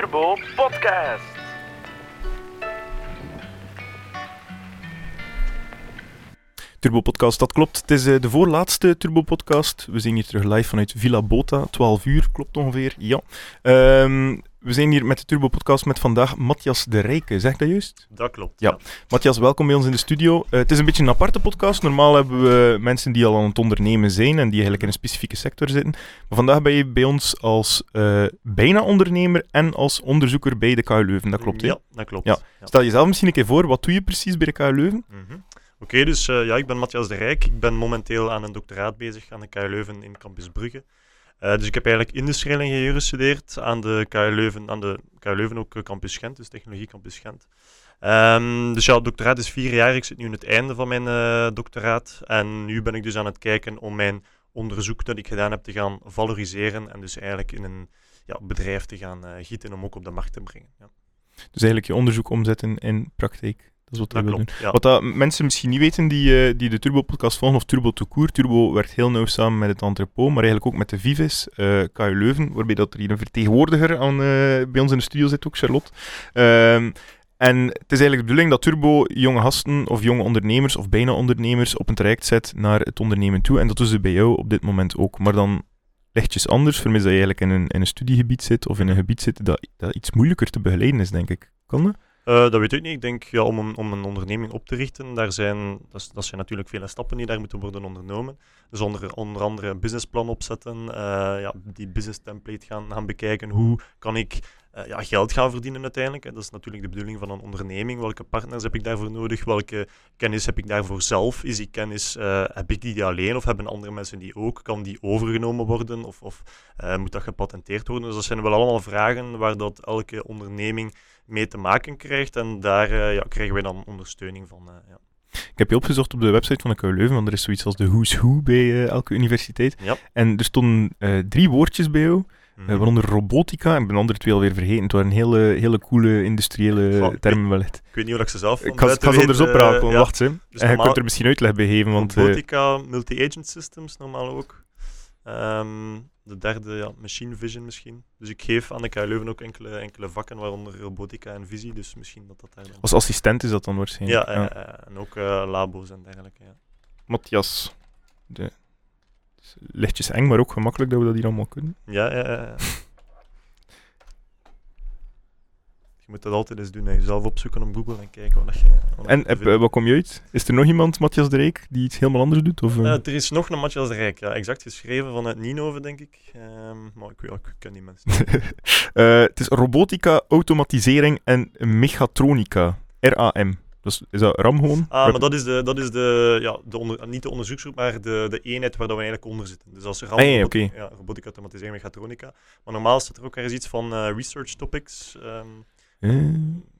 Turbo Podcast. Turbo Podcast, dat klopt. Het is eh, de voorlaatste Turbo Podcast. We zijn hier terug live vanuit Villa Bota, 12 uur, klopt ongeveer. Ja. Ehm, we zijn hier met de Turbo Podcast met vandaag Matthias de Rijke. Zeg ik dat juist? Dat klopt. Ja. Matthias, welkom bij ons in de studio. Eh, het is een beetje een aparte podcast. Normaal hebben we mensen die al aan het ondernemen zijn en die eigenlijk in een specifieke sector zitten. Maar vandaag ben je bij ons als eh, bijna ondernemer en als onderzoeker bij de KU Leuven. Dat klopt, hè? Ja, dat klopt. Ja. Stel jezelf misschien een keer voor. Wat doe je precies bij de KU Leuven? Mhm. Oké, dus eh, ja, ik ben Matthias de Rijk. Ik ben momenteel aan een doctoraat bezig aan de KU Leuven in Campus Brugge. Eh, dus ik heb eigenlijk industrieel ingenieur gestudeerd aan de KU Leuven, aan de KU Leuven ook eh, Campus Gent, dus Technologie Campus Gent. Ehm, dus ja, doctoraat is vier jaar. Ik zit nu in het einde van mijn eh, doctoraat. En nu ben ik dus aan het kijken om mijn onderzoek dat ik gedaan heb te gaan valoriseren. En dus eigenlijk in een ja, bedrijf te gaan gieten om ook op de markt te brengen. Ja. Dus eigenlijk je onderzoek omzetten in praktijk. Dat is wat Dat we. Ja. Wat dat mensen misschien niet weten die, eh, die de Turbo-podcast volgen, of Turbo to Court. Turbo werkt heel nauw samen met het entrepot, maar eigenlijk ook met de Vivis, eh KU Leuven, waarbij dat er hier een vertegenwoordiger aan, eh, bij ons in de studio zit, ook Charlotte. Ehm, en het is eigenlijk de bedoeling dat Turbo jonge gasten of jonge ondernemers of bijna ondernemers op een traject zet naar het ondernemen toe. En dat doen ze bij jou op dit moment ook. Maar dan lichtjes anders, vermis dat je eigenlijk in een, in een studiegebied zit of in een gebied zit dat, dat iets moeilijker te begeleiden is, denk ik. Kan dat? Eh, dat weet ik niet. Ik denk ja, om, een, om een onderneming op te richten, daar zijn, dat, zijn natuurlijk vele stappen die daar moeten worden ondernomen. Dus onder, onder andere een businessplan opzetten, eh, ja, die business template gaan, gaan bekijken. Hoe kan ik eh, ja, geld gaan verdienen uiteindelijk? Dat is natuurlijk de bedoeling van een onderneming. Welke partners heb ik daarvoor nodig? Welke kennis heb ik daarvoor zelf? Is die kennis, heb ik die alleen of hebben andere mensen die ook? Kan die overgenomen worden of, of moet dat gepatenteerd worden? Dus dat zijn wel allemaal vragen waar dat elke onderneming mee te maken krijgt. En daar eh, ja, krijgen wij dan ondersteuning van. eh, ja. Ik heb je opgezocht op de website van de KU Leuven, want er is zoiets als de who's who bij eh, elke universiteit. Ja. En er stonden drie woordjes bij jou, Mhm. waaronder robotica, en ik ben de andere twee alweer vergeten. Het waren hele, hele coole industriële ik termen wellicht. Ik weet niet hoe ik ze zelf Ik ga, ik ga ze anders ja. wacht ze. Dus en je kunt er misschien uitleg bij geven, want... Robotica, multi-agent systems normaal ook. Ehm, de derde, ja, machine vision misschien. Dus ik geef aan de KU Leuven ook enkele, enkele vakken, waaronder robotica en visie. Dus misschien dat dat daar dan... als assistent is dat dan waarschijnlijk. Ja, eh, eh, en ook eh, labo's en dergelijke. Ja. Matthias. De... Lichtjes eng, maar ook gemakkelijk dat we dat hier allemaal kunnen. Ja, ja, ja, ja. Je moet dat altijd eens doen. hè. Jezelf opzoeken op Google en kijken wat je. wat En heb, eh, wat kom je uit? Is er nog iemand, Matthias de Rijk, die iets helemaal anders doet? Of, eh? Eh, er is nog een Matthias de Rijk, ja, exact geschreven vanuit Ninove, denk ik. Ehm, maar ik, ja, ik ken die mensen. het is robotica, automatisering en mechatronica. RAM. Dus is dat RAM gewoon? Ah, maar dat is, de, dat is de, ja, de onder, niet de onderzoeksgroep, maar de, de eenheid waar dat we eigenlijk onder zitten. Dus als er Ah, ja, ja, robotica, automatisering, mechatronica. Maar normaal staat er ook ergens iets van research topics. ehm Eh,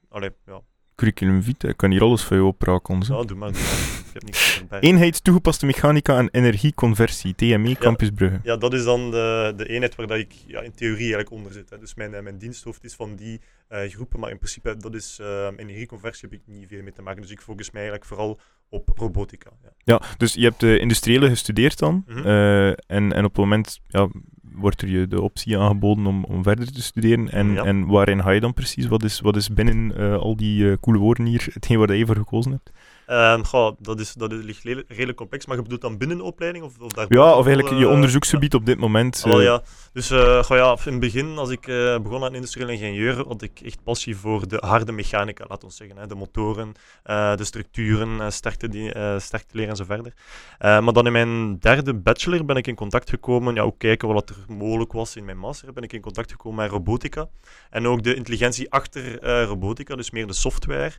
allee, ja. curriculum vitae. Ik kan hier alles voor je oprakelen. zo. ja, doe maar. Doe maar. Ik heb niks erbij. Eenheid toegepaste mechanica en energieconversie. TME Campus Brugge. Ja, dat is dan de, de eenheid waar dat ik ja, in theorie eigenlijk onder zit. Hè. Dus mijn, eh, mijn diensthoofd is van die eh, groepen, maar in principe dat is eh energieconversie heb ik niet veel mee te maken. Dus ik focus mij eigenlijk vooral op robotica. Ja. Ja, dus je hebt de industriële gestudeerd dan. Mhm. eh, en, en op het moment ja, wordt er je de optie aangeboden om, om verder te studeren. En, Ja. en waarin ga je dan precies? Wat is, wat is binnen eh, al die eh, coole woorden hier hetgeen waar je voor gekozen hebt? Ehm, goh, dat, is, dat is, ligt redelijk complex, maar je bedoelt dan binnen opleiding? Of, of Ja, of eigenlijk je eh, onderzoeksgebied op dit moment. Ah, wel, eh, ja. Dus eh, goh, ja, in het begin, als ik begon aan industrieel ingenieur, had ik echt passie voor de harde mechanica, laten we zeggen. Hè. De motoren, de structuren, sterkte, die, sterkte leren en zo verder. Eh, maar dan in mijn derde bachelor ben ik in contact gekomen, ja, ook kijken wat er mogelijk was in mijn master, ben ik in contact gekomen met robotica. En ook de intelligentie achter robotica, dus meer de software.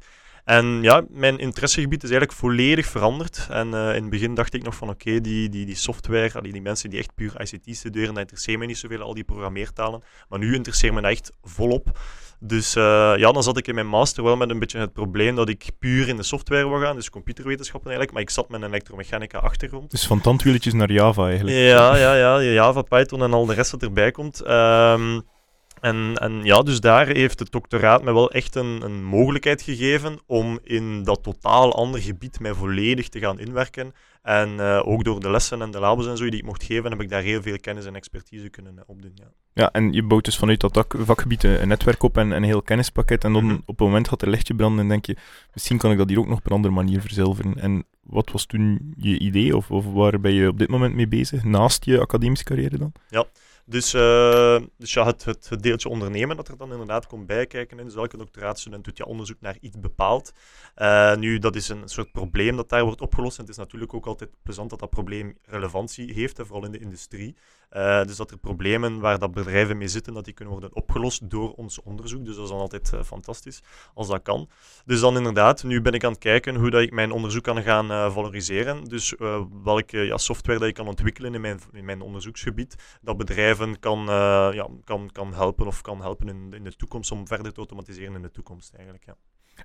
En ja, mijn interessegebied is eigenlijk volledig veranderd. En eh, in het begin dacht ik nog van oké, die, die, die software, allee, die mensen die echt puur ICT studeren, dat interesseert me niet zoveel, al die programmeertalen. Maar nu interesseert me dat echt volop. Dus eh, ja, dan zat ik in mijn master wel met een beetje het probleem dat ik puur in de software wou gaan, dus computerwetenschappen eigenlijk, maar ik zat met een elektromechanica achtergrond. Dus van tandwieletjes naar Java eigenlijk. Ja, ja, ja, Java, Python en al de rest wat erbij komt. Ehm, En, en ja, dus daar heeft het doctoraat me wel echt een, een mogelijkheid gegeven om in dat totaal ander gebied mij volledig te gaan inwerken. En uh, ook door de lessen en de labos en zo die ik mocht geven, heb ik daar heel veel kennis en expertise kunnen uh, opdoen. Ja. ja, en je bouwt dus vanuit dat vakgebied een netwerk op en een heel kennispakket. En dan mm -hmm. op het moment gaat er lichtje branden en denk je, misschien kan ik dat hier ook nog op een andere manier verzilveren. En wat was toen je idee of, of waar ben je op dit moment mee bezig, naast je academische carrière dan? Ja, dus, uh, dus ja, het, het, deeltje ondernemen dat er dan inderdaad komt bijkijken. Dus elke doctoraatstudent doet ja onderzoek naar iets bepaald. Uh, nu, dat is een soort probleem dat daar wordt opgelost. En het is natuurlijk ook altijd plezant dat dat probleem relevantie heeft, vooral in de industrie. Uh, dus dat er problemen waar dat bedrijven mee zitten, dat die kunnen worden opgelost door ons onderzoek. Dus dat is dan altijd uh, fantastisch, als dat kan. Dus dan inderdaad, nu ben ik aan het kijken hoe dat ik mijn onderzoek kan gaan uh, valoriseren. Dus welke ja, software dat ik kan ontwikkelen in mijn, in mijn onderzoeksgebied, dat bedrijven kan, ja, kan, kan helpen of kan helpen in, in de toekomst om verder te automatiseren in de toekomst eigenlijk. Ja.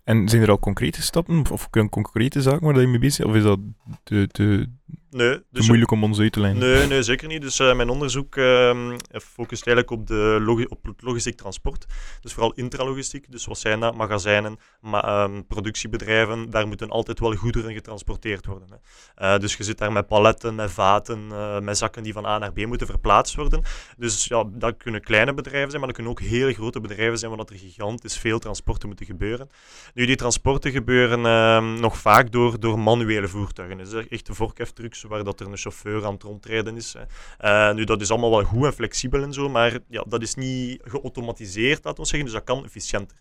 En zijn er al concrete stappen of concrete zaken waar je mee bezig? Of is dat te, te, nee, dus moeilijk om ons uit te lijnen? Nee, nee zeker niet. Dus uh, mijn onderzoek uh, focust eigenlijk op, de logi op het logistiek transport. Dus vooral intralogistiek. Dus wat zijn dat? Magazijnen, ma um, productiebedrijven. Daar moeten altijd wel goederen getransporteerd worden. Hè. Uh, dus je zit daar met paletten, met vaten, met zakken die van A naar B moeten verplaatst worden. Dus ja, dat kunnen kleine bedrijven zijn, maar dat kunnen ook hele grote bedrijven zijn, omdat er gigantisch veel transporten moeten gebeuren. Nu, die transporten gebeuren uh, nog vaak door, door manuele voertuigen. Dus echt de vorkheftrucks waar dat er een chauffeur aan het rondrijden is. Uh, nu, dat is allemaal wel goed en flexibel en zo, maar ja, dat is niet geautomatiseerd, laten we zeggen. Dus dat kan efficiënter.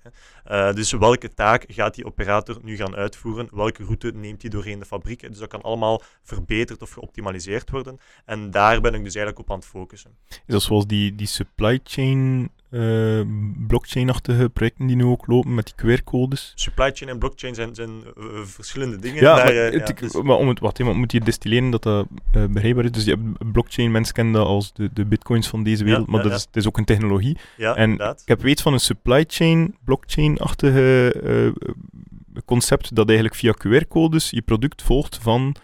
Uh, dus welke taak gaat die operator nu gaan uitvoeren? Welke route neemt hij doorheen de fabriek? Dus dat kan allemaal verbeterd of geoptimaliseerd worden. En daar ben ik dus eigenlijk op aan het focussen. Is dat zoals die, die supply chain uh, blockchain-achtige projecten die nu ook lopen met die QR-codes. Supply chain en blockchain zijn, zijn uh, verschillende dingen. Ja, maar, uh, het, ja dus... maar om het, wat, iemand moet hier destilleren dat dat begrijpbaar is. Dus je hebt blockchain, mensen kennen dat als de, de bitcoins van deze wereld, ja, maar ja, dat is, het is ook een technologie. En inderdaad. ik heb weet van een supply chain, blockchain-achtige concept dat eigenlijk via QR-codes je product volgt van,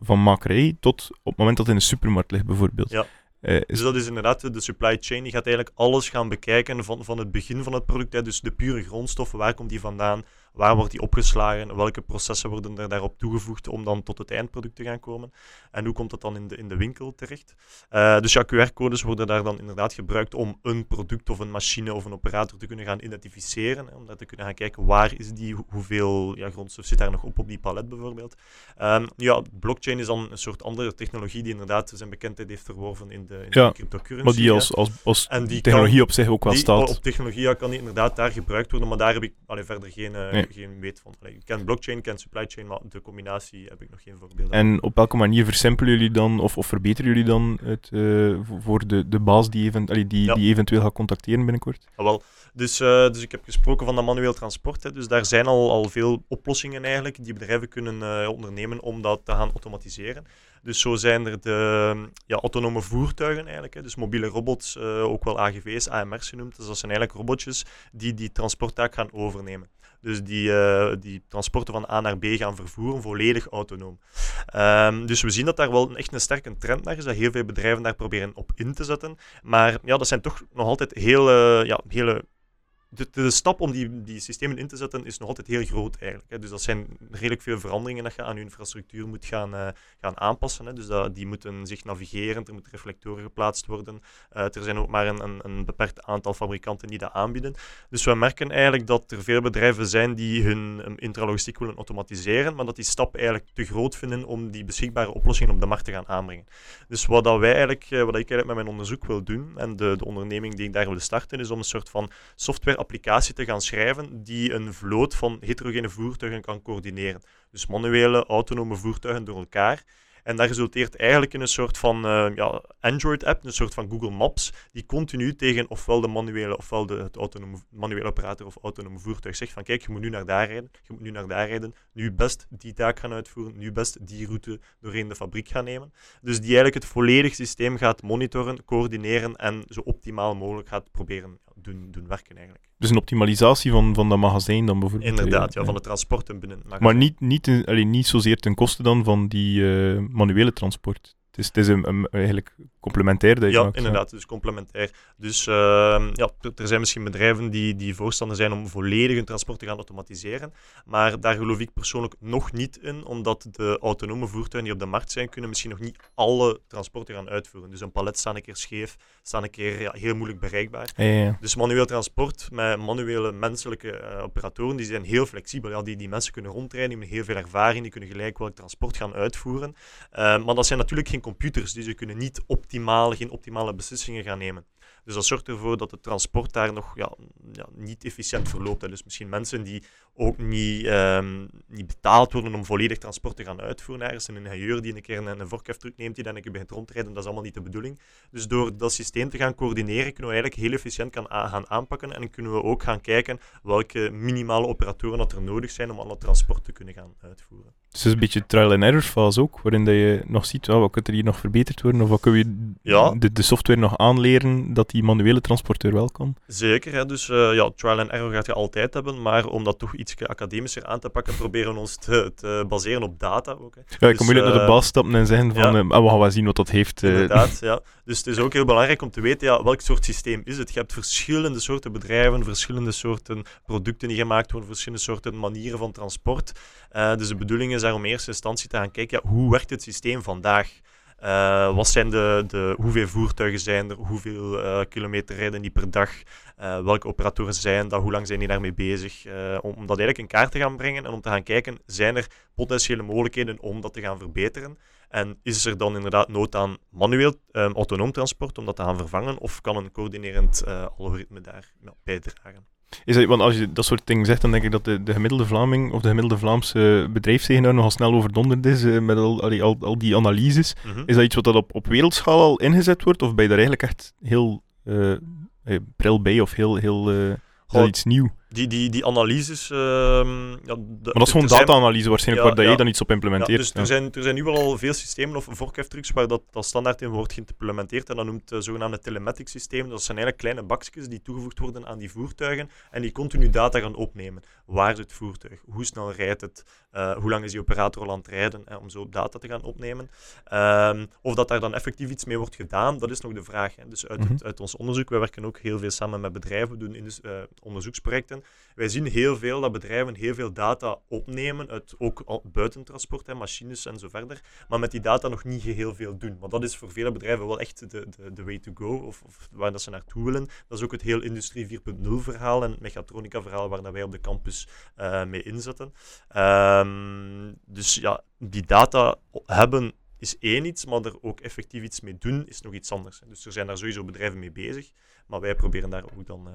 van makerij tot op het moment dat het in een supermarkt ligt bijvoorbeeld. Ja. Uh, dus dat is inderdaad de supply chain. Die gaat eigenlijk alles gaan bekijken van, van het begin van het product. Hè. Dus de pure grondstoffen, waar komt die vandaan? Waar wordt die opgeslagen? Welke processen worden er daarop toegevoegd om dan tot het eindproduct te gaan komen? En hoe komt dat dan in de, in de winkel terecht? Uh, dus ja, QR-codes worden daar dan inderdaad gebruikt om een product of een machine of een operator te kunnen gaan identificeren. Hè, om daar te kunnen gaan kijken waar is die, hoeveel ja, grondstof zit daar nog op op die palet bijvoorbeeld. Um, ja, blockchain is dan een soort andere technologie die inderdaad zijn bekendheid heeft verworven in de, in ja, de cryptocurrency. Maar die als, als, als en die technologie kan, op zich ook wel die, staat. Op technologie ja, kan die inderdaad daar gebruikt worden, maar daar heb ik allee, verder geen... Uh, nee geen weet van. Ik ken blockchain, ik ken supply chain, maar de combinatie heb ik nog geen voorbeeld En op welke manier versimpelen jullie dan, of, of verbeteren jullie dan het uh, voor de, de baas die, even, allee, die, ja. die eventueel gaat contacteren binnenkort? Ja, wel. Dus, uh, dus ik heb gesproken van dat manueel transport. Hè. Dus daar zijn al, al veel oplossingen eigenlijk die bedrijven kunnen uh, ondernemen om dat te gaan automatiseren. Dus zo zijn er de ja, autonome voertuigen eigenlijk. Hè. Dus mobiele robots, ook wel AGV's, AMR's genoemd. Dus dat zijn eigenlijk robotjes die die transporttaak gaan overnemen. Dus die, uh, die transporten van A naar B gaan vervoeren, volledig autonoom. Um, dus we zien dat daar wel echt een sterke trend naar is, dat heel veel bedrijven daar proberen op in te zetten. Maar ja, dat zijn toch nog altijd hele, ja, hele de, de, stap om die, die systemen in te zetten is nog altijd heel groot eigenlijk. Hè. Dus dat zijn redelijk veel veranderingen dat je aan je infrastructuur moet gaan, uh, gaan aanpassen. Hè. Dus dat, die moeten zich navigeren, er moeten reflectoren geplaatst worden. Uh, er zijn ook maar een, een, een, beperkt aantal fabrikanten die dat aanbieden. Dus we merken eigenlijk dat er veel bedrijven zijn die hun um, intralogistiek willen automatiseren, maar dat die stap eigenlijk te groot vinden om die beschikbare oplossingen op de markt te gaan aanbrengen. Dus wat, dat wij eigenlijk, uh, wat ik eigenlijk met mijn onderzoek wil doen en de, de onderneming die ik daar wil starten, is om een soort van software applicatie te gaan schrijven die een vloot van heterogene voertuigen kan coördineren. Dus manuele, autonome voertuigen door elkaar. En dat resulteert eigenlijk in een soort van uh, ja, Android-app, een soort van Google Maps, die continu tegen ofwel de manuele, ofwel de, het autonome, manuele operator of autonome voertuig zegt van kijk, je moet nu naar daar rijden, je moet nu naar daar rijden, nu best die taak gaan uitvoeren, nu best die route doorheen de fabriek gaan nemen. Dus die eigenlijk het volledige systeem gaat monitoren, coördineren en zo optimaal mogelijk gaat proberen doen, doen werken eigenlijk. Dus een optimalisatie van, van dat magazijn dan bijvoorbeeld? Inderdaad, ja, van de transporten binnen het magazijn. Maar niet, niet, alleen niet zozeer ten koste dan van die uh, manuele transport? Het is, het is een, een- eigenlijk complementair dat je Ja, maakt, inderdaad, dus complementair. Dus ehm, ja, er- zijn misschien bedrijven die, die voorstander zijn om volledig hun transport te gaan automatiseren. Maar daar geloof ik persoonlijk nog niet in, omdat de autonome voertuigen die op de markt zijn, kunnen misschien nog niet alle transporten gaan uitvoeren. Dus een palet staat een keer scheef, staat een keer ja, heel moeilijk bereikbaar. Ja. Dus manueel transport met manuele menselijke eh, operatoren, die zijn heel flexibel. Ja, die, die mensen kunnen rondrijden, die hebben heel veel ervaring, die kunnen gelijk welk transport gaan uitvoeren. Eh, maar dat zijn natuurlijk geen computers, dus ze kunnen niet optimaal, geen optimale beslissingen gaan nemen. Dus dat zorgt ervoor dat het transport daar nog ja, ja, niet efficiënt verloopt. hè. Dus misschien mensen die ook niet, ehm, niet betaald worden om volledig transport te gaan uitvoeren ergens. Een ingenieur die een keer een, een vorkheftruck neemt, die dan een keer begint rondrijden, dat is allemaal niet de bedoeling. Dus door dat systeem te gaan coördineren, kunnen we eigenlijk heel efficiënt a- gaan aanpakken en kunnen we ook gaan kijken welke minimale operatoren dat er nodig zijn om alle transport te kunnen gaan uitvoeren. Dus het is een beetje trial and error fase ook, waarin dat je nog ziet, wat kan er hier nog verbeterd worden, of wat kun je Ja. de, de software nog aanleren dat die manuele transporteur wel kan. Zeker, hè? dus eh, ja, trial and error gaat je altijd hebben, maar om dat toch iets academischer aan te pakken, proberen we ons te, te baseren op data ook. Hè. Ja, ik Dus, kan moeilijk naar de eh, baas stappen en zeggen van, ja. eh, ah, we gaan wel zien wat dat heeft. Inderdaad, ja. Dus het is ook heel belangrijk om te weten ja, welk soort systeem is het. Je hebt verschillende soorten bedrijven, verschillende soorten producten die gemaakt worden, verschillende soorten manieren van transport. Dus de bedoeling is daar om in eerste instantie te gaan kijken, ja, hoe werkt het systeem vandaag? Eh, wat zijn de, de, hoeveel voertuigen zijn er? Hoeveel eh, kilometer rijden die per dag? Eh, welke operatoren zijn dat? Hoe lang zijn die daarmee bezig? Om, om dat eigenlijk in kaart te gaan brengen en om te gaan kijken, zijn er potentiële mogelijkheden om dat te gaan verbeteren? En is er dan inderdaad nood aan manueel ehm, autonoom transport om dat te gaan vervangen? Of kan een coördinerend algoritme daar bijdragen? Is dat, want als je dat soort dingen zegt, dan denk ik dat de, de gemiddelde Vlaming of de gemiddelde Vlaamse bedrijfseigenaar nogal snel overdonderd is eh, met al, allee, al, al die analyses. Mhm. Is dat iets wat dat op, op wereldschaal al ingezet wordt, of ben je daar eigenlijk echt heel eh, pril bij, of heel, heel iets nieuw? Die, die, die analyses. ehm, ja, de- Maar dat is gewoon data-analyse waarschijnlijk, Ja, waar ja. jij dan iets op Ja, implementeert. dus er zijn, er zijn nu wel al veel systemen of vorkheftrucks waar dat, dat standaard in wordt geïmplementeerd. En dat noemt het zogenaamde telematic systeem. Dat zijn eigenlijk kleine bakjes die toegevoegd worden aan die voertuigen en die continu data gaan opnemen. Waar is het voertuig? Hoe snel rijdt het? Eh, hoe lang is die operator al aan het rijden? eh, om zo data te gaan opnemen. Ehm, of dat daar dan effectief iets mee wordt gedaan, dat is nog de vraag. Hè. Dus uit, het- Mhm. uit ons onderzoek, wij werken ook heel veel samen met bedrijven, we doen eh, onderzoeksprojecten. Wij zien heel veel dat bedrijven heel veel data opnemen, uit ook buitentransport, hè, machines en zo verder, maar met die data nog niet heel veel doen. Maar dat is voor vele bedrijven wel echt de, de, de way to go, of, of waar dat ze naartoe willen. Dat is ook het heel Industrie 4.0 verhaal en het mechatronica verhaal waar dat wij op de campus eh, mee inzetten. Ehm, dus ja, die data hebben is één iets, maar er ook effectief iets mee doen is nog iets anders. Dus er zijn daar sowieso bedrijven mee bezig, maar wij proberen daar ook dan eh,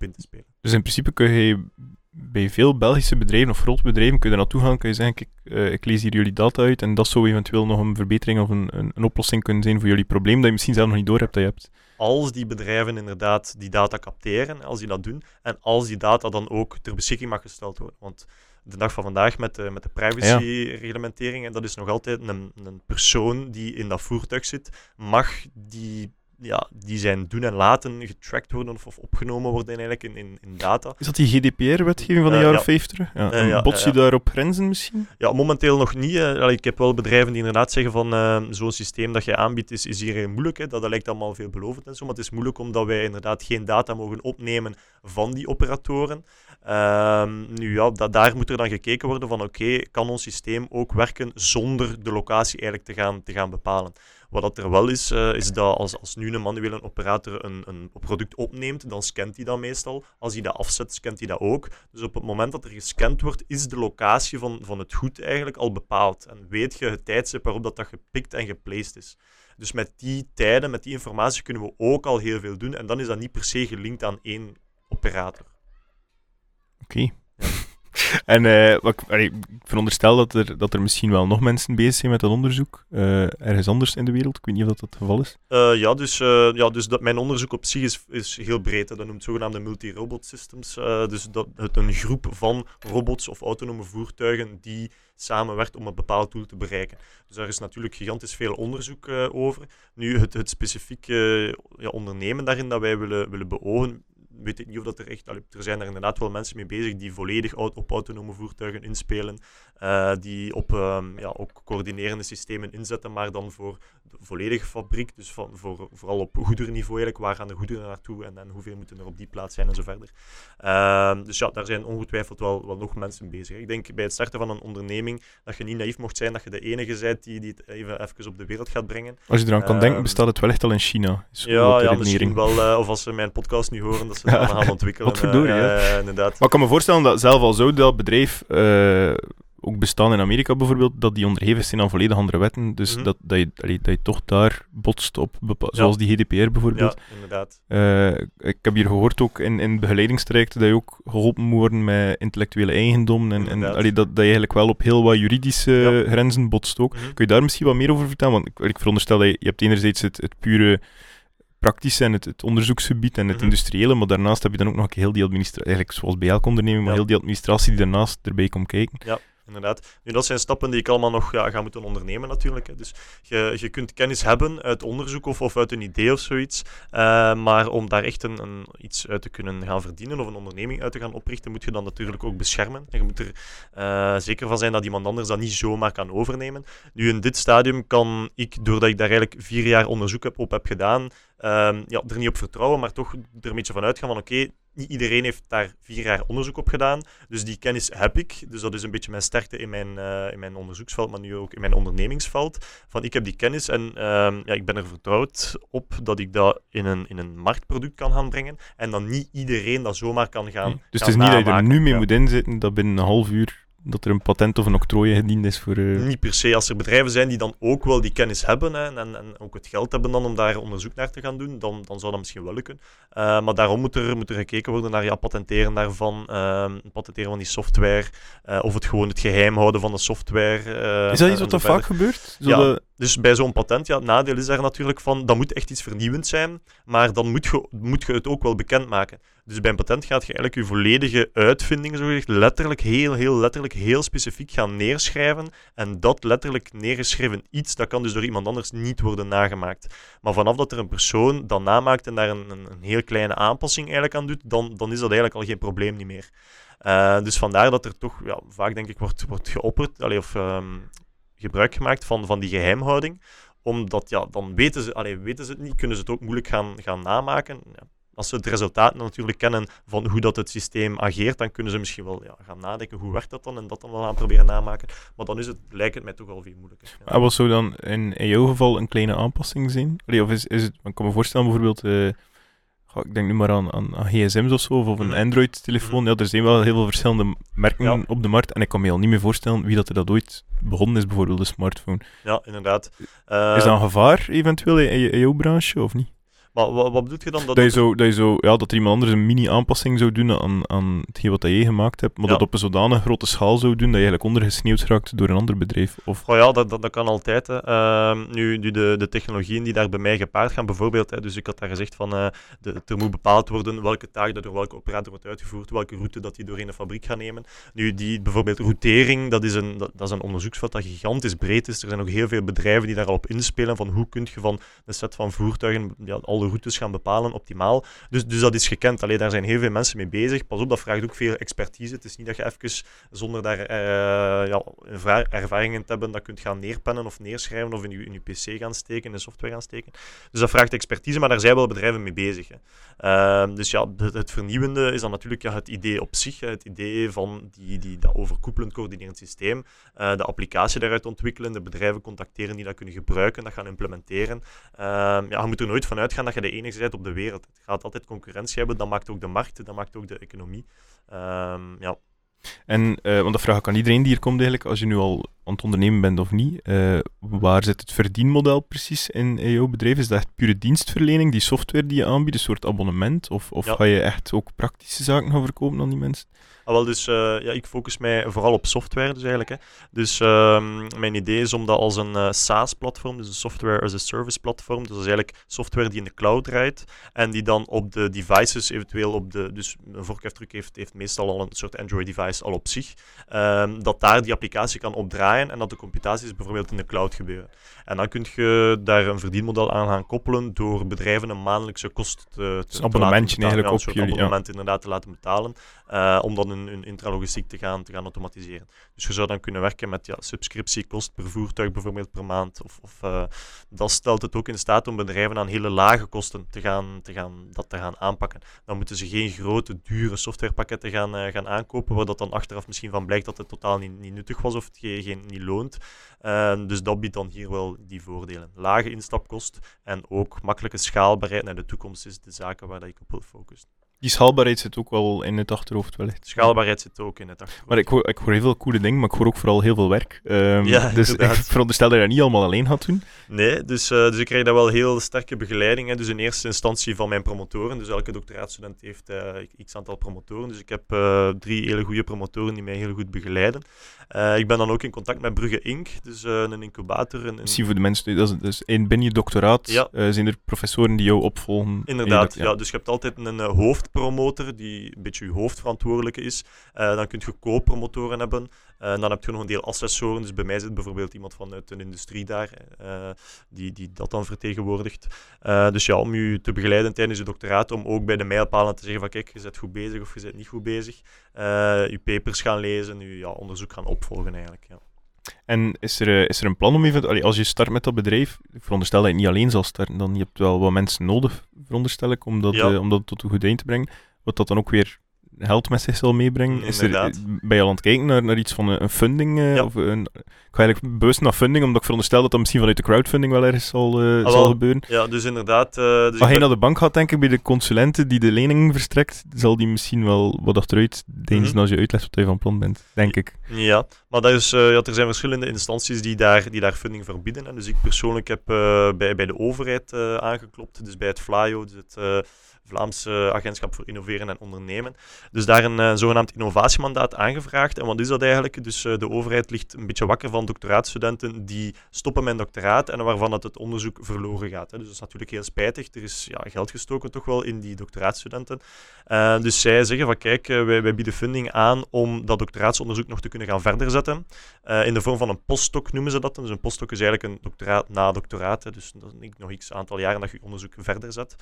op in te spelen. Dus in principe kun je bij veel Belgische bedrijven of grote bedrijven kun je er naartoe gaan, kun je zeggen, kijk, eh, ik lees hier jullie data uit en dat zou eventueel nog een verbetering of een, een, een oplossing kunnen zijn voor jullie probleem dat je misschien zelf nog niet door hebt dat je hebt. als die bedrijven inderdaad die data capteren, als die dat doen, en als die data dan ook ter beschikking mag gesteld worden. Want de dag van vandaag met de, met de privacy-reglementering, en dat is nog altijd een, een persoon die in dat voertuig zit, mag die, ja, die zijn doen en laten getracked worden of, of opgenomen worden eigenlijk in, in, in data. Is dat die GDPR-wetgeving van de Eh, jaren ja. 50? Ja. Eh, ja, Bots je ja, daar op grenzen misschien? Ja, momenteel nog niet. Allee, ik heb wel bedrijven die inderdaad zeggen van eh, zo'n systeem dat je aanbiedt is, is hier heel moeilijk. Hè. Dat, dat lijkt allemaal veelbelovend en zo, maar het is moeilijk omdat wij inderdaad geen data mogen opnemen van die operatoren. Ehm, nu ja, da- daar moet er dan gekeken worden van oké, kan ons systeem ook werken zonder de locatie eigenlijk te gaan, te gaan bepalen. Wat dat er wel is, eh, is dat als, als nu een manuele operator een, een product opneemt, dan scant hij dat meestal. Als hij dat afzet, scant hij dat ook. Dus op het moment dat er gescand wordt, is de locatie van, van het goed eigenlijk al bepaald. En weet je het tijdstip waarop dat, dat gepikt en geplaced is. Dus met die tijden, met die informatie kunnen we ook al heel veel doen. En dan is dat niet per se gelinkt aan één operator. Oké. En eh, wat, ik- veronderstel dat er, dat er misschien wel nog mensen bezig zijn met dat onderzoek, eh, ergens anders in de wereld. Ik weet niet of dat, het geval is. Eh, ja, dus, ja, dus dat, mijn onderzoek op zich is, is heel breed. Dat noemt zogenaamde multi-robot systems. Dus dat het een groep van robots of autonome voertuigen die samenwerkt om een bepaald doel te bereiken. Dus daar is natuurlijk gigantisch veel onderzoek over. Nu, het, het specifieke ja, ondernemen daarin dat wij willen, willen beogen, weet ik niet of dat er echt... er zijn er inderdaad wel mensen mee bezig die volledig op autonome voertuigen inspelen. Uh, die op um, ja, ook coördinerende systemen inzetten, maar dan voor de volledige fabriek. Dus van, voor, vooral op goederenniveau eigenlijk. Waar gaan de goederen naartoe en, en hoeveel moeten er op die plaats zijn en zo verder. Uh, dus ja, daar zijn ongetwijfeld wel, wel nog mensen bezig. Ik denk bij het starten van een onderneming dat je niet naïef mocht zijn dat je de enige bent die, die het even, even op de wereld gaat brengen. Als je eraan kan denken, ehm, bestaat het wel echt al in China. Ja, ja misschien wel. Uh, of als ze mijn podcast nu horen, dat ze het gaan ontwikkelen. Wat verdorie, uh, inderdaad. Maar ik kan me voorstellen dat zelf al zo dat bedrijf uh, ook bestaan in Amerika bijvoorbeeld, dat die onderhevig zijn aan volledig andere wetten. Dus mm dat, dat, je, dat je toch daar botst op, zoals die GDPR bijvoorbeeld. Ja, inderdaad. Uh, ik heb hier gehoord ook in, in begeleidingstrajecten dat je ook geholpen moet worden met intellectuele eigendom. En, en allee, dat, dat je eigenlijk wel op heel wat juridische ja. grenzen botst ook. Mm Kun je daar misschien wat meer over vertellen? Want ik, ik veronderstel dat je, je hebt enerzijds het, het pure praktische en het, het, onderzoeksgebied en het mm industriële, maar daarnaast heb je dan ook nog heel die administratie, eigenlijk zoals bij elke onderneming, maar heel die administratie die daarnaast erbij komt kijken. Ja inderdaad. Nu, dat zijn stappen die ik allemaal nog ja, ga moeten ondernemen natuurlijk. Hè. Dus je, je kunt kennis hebben uit onderzoek of, of uit een idee of zoiets. Uh, maar om daar echt een, een, iets uit te kunnen gaan verdienen of een onderneming uit te gaan oprichten, moet je dan natuurlijk ook beschermen. En je moet er uh, zeker van zijn dat iemand anders dat niet zomaar kan overnemen. Nu, in dit stadium kan ik, doordat ik daar eigenlijk vier jaar onderzoek heb, op heb gedaan, uh, ja, er niet op vertrouwen, maar toch er een beetje van uitgaan van oké, niet iedereen heeft daar vier jaar onderzoek op gedaan. Dus die kennis heb ik. Dus dat is een beetje mijn sterkte in mijn, uh, in mijn onderzoeksveld, maar nu ook in mijn ondernemingsveld. Van ik heb die kennis en uh, ja, ik ben er vertrouwd op dat ik dat in een, in een marktproduct kan gaan brengen. En dan niet iedereen dat zomaar kan gaan. Nee, dus gaan het is niet dat je er nu mee moet inzitten, dat binnen een half uur dat er een patent of een octrooi gediend is voor... Uh... Niet per se. Als er bedrijven zijn die dan ook wel die kennis hebben hè, en, en ook het geld hebben dan om daar onderzoek naar te gaan doen, dan, dan zou dat misschien wel lukken. Uh, maar daarom moet er, moet er gekeken worden naar ja, patenteren daarvan, uh, patenteren van die software, uh, of het gewoon het geheim houden van de software. is dat iets wat er vaak gebeurt? Zo ja, de... dus bij zo'n patent, ja, het nadeel is daar natuurlijk van, dat moet echt iets vernieuwend zijn, maar dan moet je, moet je het ook wel bekendmaken. Dus bij een patent gaat je eigenlijk je volledige uitvinding, zo gezegd, letterlijk, heel, heel letterlijk, heel specifiek gaan neerschrijven. En dat letterlijk neergeschreven iets, dat kan dus door iemand anders niet worden nagemaakt. Maar vanaf dat er een persoon dat namaakt en daar een, een, heel kleine aanpassing eigenlijk aan doet, dan, dan is dat eigenlijk al geen probleem niet meer. Uh, dus vandaar dat er toch ja, vaak, denk ik, wordt, wordt geopperd, allee, of um, gebruik gemaakt van, van die geheimhouding omdat ja, dan weten ze, allee, weten ze het niet, kunnen ze het ook moeilijk gaan, gaan namaken. Ja, als ze het resultaat natuurlijk kennen van hoe dat het systeem ageert, dan kunnen ze misschien wel ja, gaan nadenken hoe werkt dat dan en dat dan wel aan proberen namaken. Maar dan is het, lijkt het mij toch al veel moeilijker. Ja. Ah, wat zou dan in, in jouw geval een kleine aanpassing zijn? Of is, is het, ik kan me voorstellen bijvoorbeeld, uh, ik denk nu maar aan, aan, aan gsm's of zo, of een mhm. Android-telefoon. Mhm. Ja, er zijn wel heel veel verschillende merken ja. op de markt en ik kan me al niet meer voorstellen wie dat er dat ooit begonnen is, bijvoorbeeld de smartphone. Ja, inderdaad. Uh, is dat een gevaar eventueel in, in jouw branche of niet? Maar wat, wat bedoel je dan? Dat, dat, je zo, dat, je zo, ja, dat er iemand anders een mini-aanpassing zou doen aan, aan hetgeen wat je gemaakt hebt, maar dat op een zodanig grote schaal zou doen dat je eigenlijk ondergesneeuwd raakt door een ander bedrijf? Of... Oh ja, dat, dat, dat kan altijd. Hè. Uh, nu, nu de, de technologieën die daar bij mij gepaard gaan, bijvoorbeeld, hè, dus ik had daar gezegd van uh, de, er moet bepaald worden welke taak dat door welke operator wordt uitgevoerd, welke route dat die door een fabriek gaat nemen. Nu, die bijvoorbeeld routering, dat is een, dat, dat is een onderzoeksveld dat gigantisch breed is. Er zijn ook heel veel bedrijven die daarop inspelen van hoe kun je van een set van voertuigen ja, al de routes gaan bepalen, optimaal. Dus, dus dat is gekend. Alleen daar zijn heel veel mensen mee bezig. Pas op, dat vraagt ook veel expertise. Het is niet dat je even zonder daar uh, ja, ervaringen te hebben, dat kunt gaan neerpennen of neerschrijven of in je, in je PC gaan steken, in software gaan steken. Dus dat vraagt expertise, maar daar zijn wel bedrijven mee bezig. Hè. Uh, dus ja, het, vernieuwende is dan natuurlijk ja, het idee op zich. Het idee van die, die, dat overkoepelend coördinerend systeem. Uh, de applicatie daaruit ontwikkelen, de bedrijven contacteren die dat kunnen gebruiken, dat gaan implementeren. ja, je moet er nooit van uitgaan dat je de enige bent op de wereld. Het gaat altijd concurrentie hebben, dat maakt ook de markt, dat maakt ook de economie. Um, ja. En, uh, want dat vraag ik aan iedereen die hier komt eigenlijk, als je nu al aan het ondernemen bent of niet, uh, waar zit het verdienmodel precies in, in jouw bedrijf? Is dat echt pure dienstverlening, die software die je aanbiedt, een soort abonnement? Of, of ja. ga je echt ook praktische zaken gaan verkopen aan die mensen? Ah, wel, dus uh, ja, ik focus mij vooral op software dus eigenlijk. Hè. Dus uh, mijn idee is om dat als een uh, SaaS-platform, dus een software as a service platform, dus dat is eigenlijk software die in de cloud draait en die dan op de devices eventueel op de, dus een heeft, heeft meestal al een soort Android device al op zich, um, dat daar die applicatie kan opdraaien draaien en dat de computaties bijvoorbeeld in de cloud gebeuren. En dan kun je daar een verdienmodel aan gaan koppelen door bedrijven een maandelijkse kost te, te, dus te laten eigenlijk ja, op een jullie. Ja. abonnement inderdaad te laten betalen, uh, om dan hun, intralogistiek te gaan, te gaan automatiseren. Dus je zou dan kunnen werken met ja, per voertuig bijvoorbeeld per maand. Of, of uh, dat stelt het ook in staat om bedrijven aan hele lage kosten te gaan, te gaan, dat te gaan aanpakken. Dan moeten ze geen grote, dure softwarepakketten gaan, uh, gaan aankopen, waar dat dan achteraf misschien van blijkt dat het totaal niet, niet nuttig was of het geen, geen, niet loont. Dus dat biedt dan hier wel die voordelen. Lage instapkost en ook makkelijke schaalbaarheid naar de toekomst is de zaken waar dat ik op wil focussen. Die schaalbaarheid zit ook wel in het achterhoofd wellicht. Schaalbaarheid zit ook in het achterhoofd. Maar ik hoor, ik hoor heel veel coole dingen, maar ik hoor ook vooral heel veel werk. Um, ja, dus inderdaad. ik veronderstel dat je dat niet allemaal alleen gaat doen. Nee, dus, uh, dus ik krijg daar wel heel sterke begeleiding. Hè. Dus in eerste instantie van mijn promotoren. Dus elke doctoraatstudent heeft uh, x aantal promotoren. Dus ik heb uh, drie hele goede promotoren die mij heel goed begeleiden. Ik ben dan ook in contact met Brugge Inc., dus een incubator. Een. Misschien voor de mensen, dat is, dus in, binnen je doctoraat ja. zijn er professoren die jou opvolgen. Inderdaad, ja. ja. Dus je hebt altijd een hoofdpromotor die een beetje je hoofdverantwoordelijke is. Uh, dan kun je co-promotoren hebben. Uh, dan heb je nog een deel assessoren. Dus bij mij zit bijvoorbeeld iemand vanuit de industrie daar, uh, die, die dat dan vertegenwoordigt. Dus ja, om je te begeleiden tijdens je doctoraat, om ook bij de mijlpalen te zeggen van kijk, je bent goed bezig of je bent niet goed bezig. je papers gaan lezen, je ja, onderzoek gaan opvolgen eigenlijk. Ja. En is er, is er een plan om even, allee, als je start met dat bedrijf, ik veronderstel dat je niet alleen zal starten, dan je hebt wel wat mensen nodig, veronderstel ik, om dat, ja. om dat tot een goed eind te brengen. Wat dat dan ook weer geld met zich zal meebrengen. Is er, ben je al aan het kijken naar, naar iets van een, funding? Uh, ja. of een, ik ga eigenlijk bewust naar funding, omdat ik veronderstel dat dat misschien vanuit de crowdfunding wel ergens zal, uh, ah, zal gebeuren. Ja, dus inderdaad. Uh, dus als je ben... naar de bank gaat, denk ik, bij de consulenten die de lening verstrekt, zal die misschien wel wat achteruit deinzen Mhm. mm -hmm. als je uitlegt wat je van plan bent, denk ik. Ja, maar dat is, ja, er zijn verschillende instanties die daar, die daar funding voor bieden. Dus ik persoonlijk heb bij, bij de overheid aangeklopt, dus bij het FLAIO, dus het Vlaamse Agentschap voor Innoveren en Ondernemen. Dus daar een zogenaamd innovatiemandaat aangevraagd. En wat is dat eigenlijk? Dus de overheid ligt een beetje wakker van doctoraatstudenten die stoppen met doctoraat en waarvan het, het onderzoek verloren gaat. Dus dat is natuurlijk heel spijtig. Er is ja, geld gestoken toch wel in die doctoraatstudenten. Dus zij zeggen van kijk, wij, wij, bieden funding aan om dat doctoraatsonderzoek nog te kunnen gaan verder zetten. Uh, in de vorm van een postdoc noemen ze dat. Dus een postdoc is eigenlijk een doctoraat na doctoraat. Hè. Dus dat is nog x aantal jaren dat je onderzoek verder zet.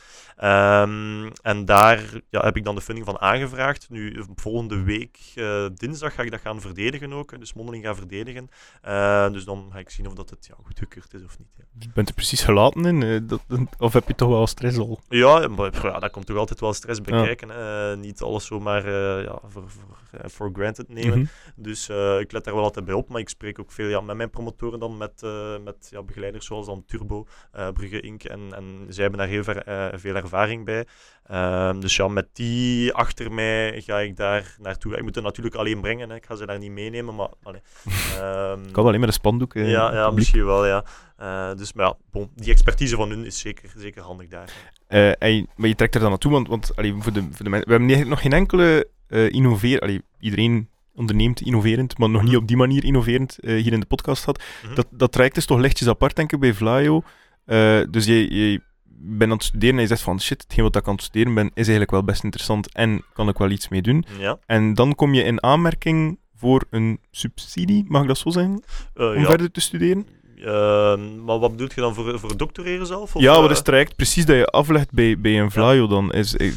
Um, en daar ja, heb ik dan de funding van aangevraagd. Nu, volgende week, uh, dinsdag, ga ik dat gaan verdedigen ook. Dus mondeling gaan verdedigen. Uh, dus dan ga ik zien of dat het ja, goedgekeurd is of niet. Ja. Je bent er precies gelaten in? Uh, dat, of heb je toch wel stress al? Ja, maar, ja daar komt toch altijd wel stress bij ja. kijken. Hè. niet alles zomaar ja, voor, granted nemen. Mm -hmm. Dus ik let daar wel altijd bij op. Maar ik spreek ook veel ja, met mijn promotoren dan, met, met ja, begeleiders zoals dan Turbo, Brugge Inc. En, en zij hebben daar heel ver, veel ervaring bij. Um, dus ja, met die achter mij ga ik daar naartoe. Ik moet het natuurlijk alleen brengen, hè. ik ga ze daar niet meenemen, maar... Allee, um, kan alleen met een spandoek. Ja, ja misschien wel, ja. Uh, dus maar ja, bon, die expertise van hun is zeker, zeker handig daar. Uh, en, maar je trekt er dan naartoe, want, want allee, voor de, voor de we hebben nog geen enkele uh, innoveer... Allee, iedereen onderneemt innoverend, maar nog niet op die manier innoverend hier in de podcast had. -hmm. dat, dat traject is toch lichtjes apart, denk ik, bij Vlaio. dus je... je ben aan het studeren en je zegt van shit, hetgeen wat ik aan het studeren ben is eigenlijk wel best interessant en kan ik wel iets mee doen. Ja. En dan kom je in aanmerking voor een subsidie, mag ik dat zo zeggen, uh, om ja. verder te studeren? Uh, maar wat bedoel je dan voor, voor doctoreren zelf? Of, ja, wat uh... is het traject precies dat je aflegt bij, bij een Vlaio dan? Is, ik,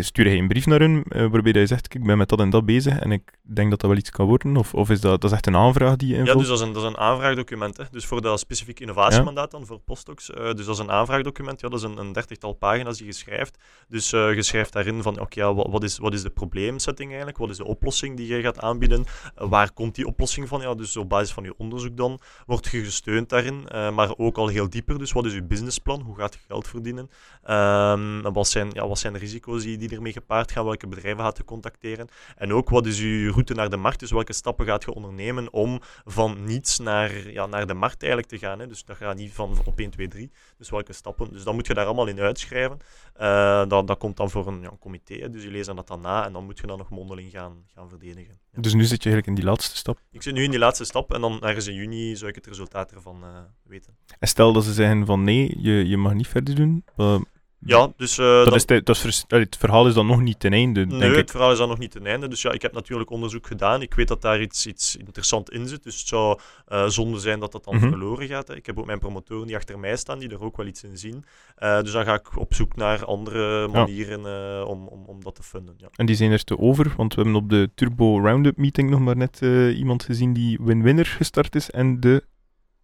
stuur je een brief naar hun waarbij je zegt, ik ben met dat en dat bezig en ik denk dat dat wel iets kan worden? Of, of is dat, dat is echt een aanvraag die je invult? Ja, dus dat is een, dat is een aanvraagdocument. Hè. Dus voor dat specifiek innovatiemandaat dan, voor postdocs. Dus dat is een aanvraagdocument. Ja, dat is een, een dertigtal pagina's die je schrijft. Dus uh, je schrijft daarin van, oké, okay, ja, wat, wat, is, wat is de probleemsetting eigenlijk? Wat is de oplossing die je gaat aanbieden? Uh, waar komt die oplossing van? Ja, dus op basis van je onderzoek dan wordt je gesteund daarin. maar ook al heel dieper. Dus wat is je businessplan? Hoe gaat je geld verdienen? Um, wat, zijn, ja, wat zijn de risico's die, die ermee gepaard gaan? Welke bedrijven gaat je contacteren? En ook wat is je route naar de markt? Dus welke stappen gaat je ondernemen om van niets naar, ja, naar de markt eigenlijk te gaan? Hè? Dus dat gaat niet van, op 1, 2, 3. Dus welke stappen? Dus dat moet je daar allemaal in uitschrijven. Uh, dat, dat komt dan voor een, ja, comité. Hè? Dus je leest dat dan na en dan moet je dan nog mondeling gaan, gaan verdedigen. Ja. Dus nu zit je eigenlijk in die laatste stap? Ik zit nu in die laatste stap en dan ergens in juni zou ik het resultaat ervan uh, weten. En stel dat ze zeggen van nee, je, je mag niet verder doen. Uh, Ja, dus... Uh, dat is de, dat is het verhaal is dan nog niet ten einde, nee, denk ik. het verhaal is dan nog niet ten einde. Dus ja, ik heb natuurlijk onderzoek gedaan. Ik weet dat daar iets, iets interessants in zit. Dus het zou uh, zonde zijn dat dat dan Mhm. verloren gaat. Hè. Ik heb ook mijn promotoren die achter mij staan, die er ook wel iets in zien. Uh, dus dan ga ik op zoek naar andere manieren om, om, om dat te vinden. Ja. En die zijn er te over, want we hebben op de Turbo Roundup meeting nog maar net iemand gezien die win-winner gestart is. En de,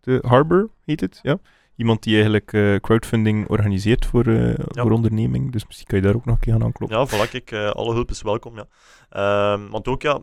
de Harbor heet het, ja. Iemand die eigenlijk uh, crowdfunding organiseert voor, uh, ja. voor onderneming. Dus misschien kan je daar ook nog een keer aan aankloppen. Ja, voilà, ik, uh, alle hulp is welkom. Ja. Uh, want ook, ja,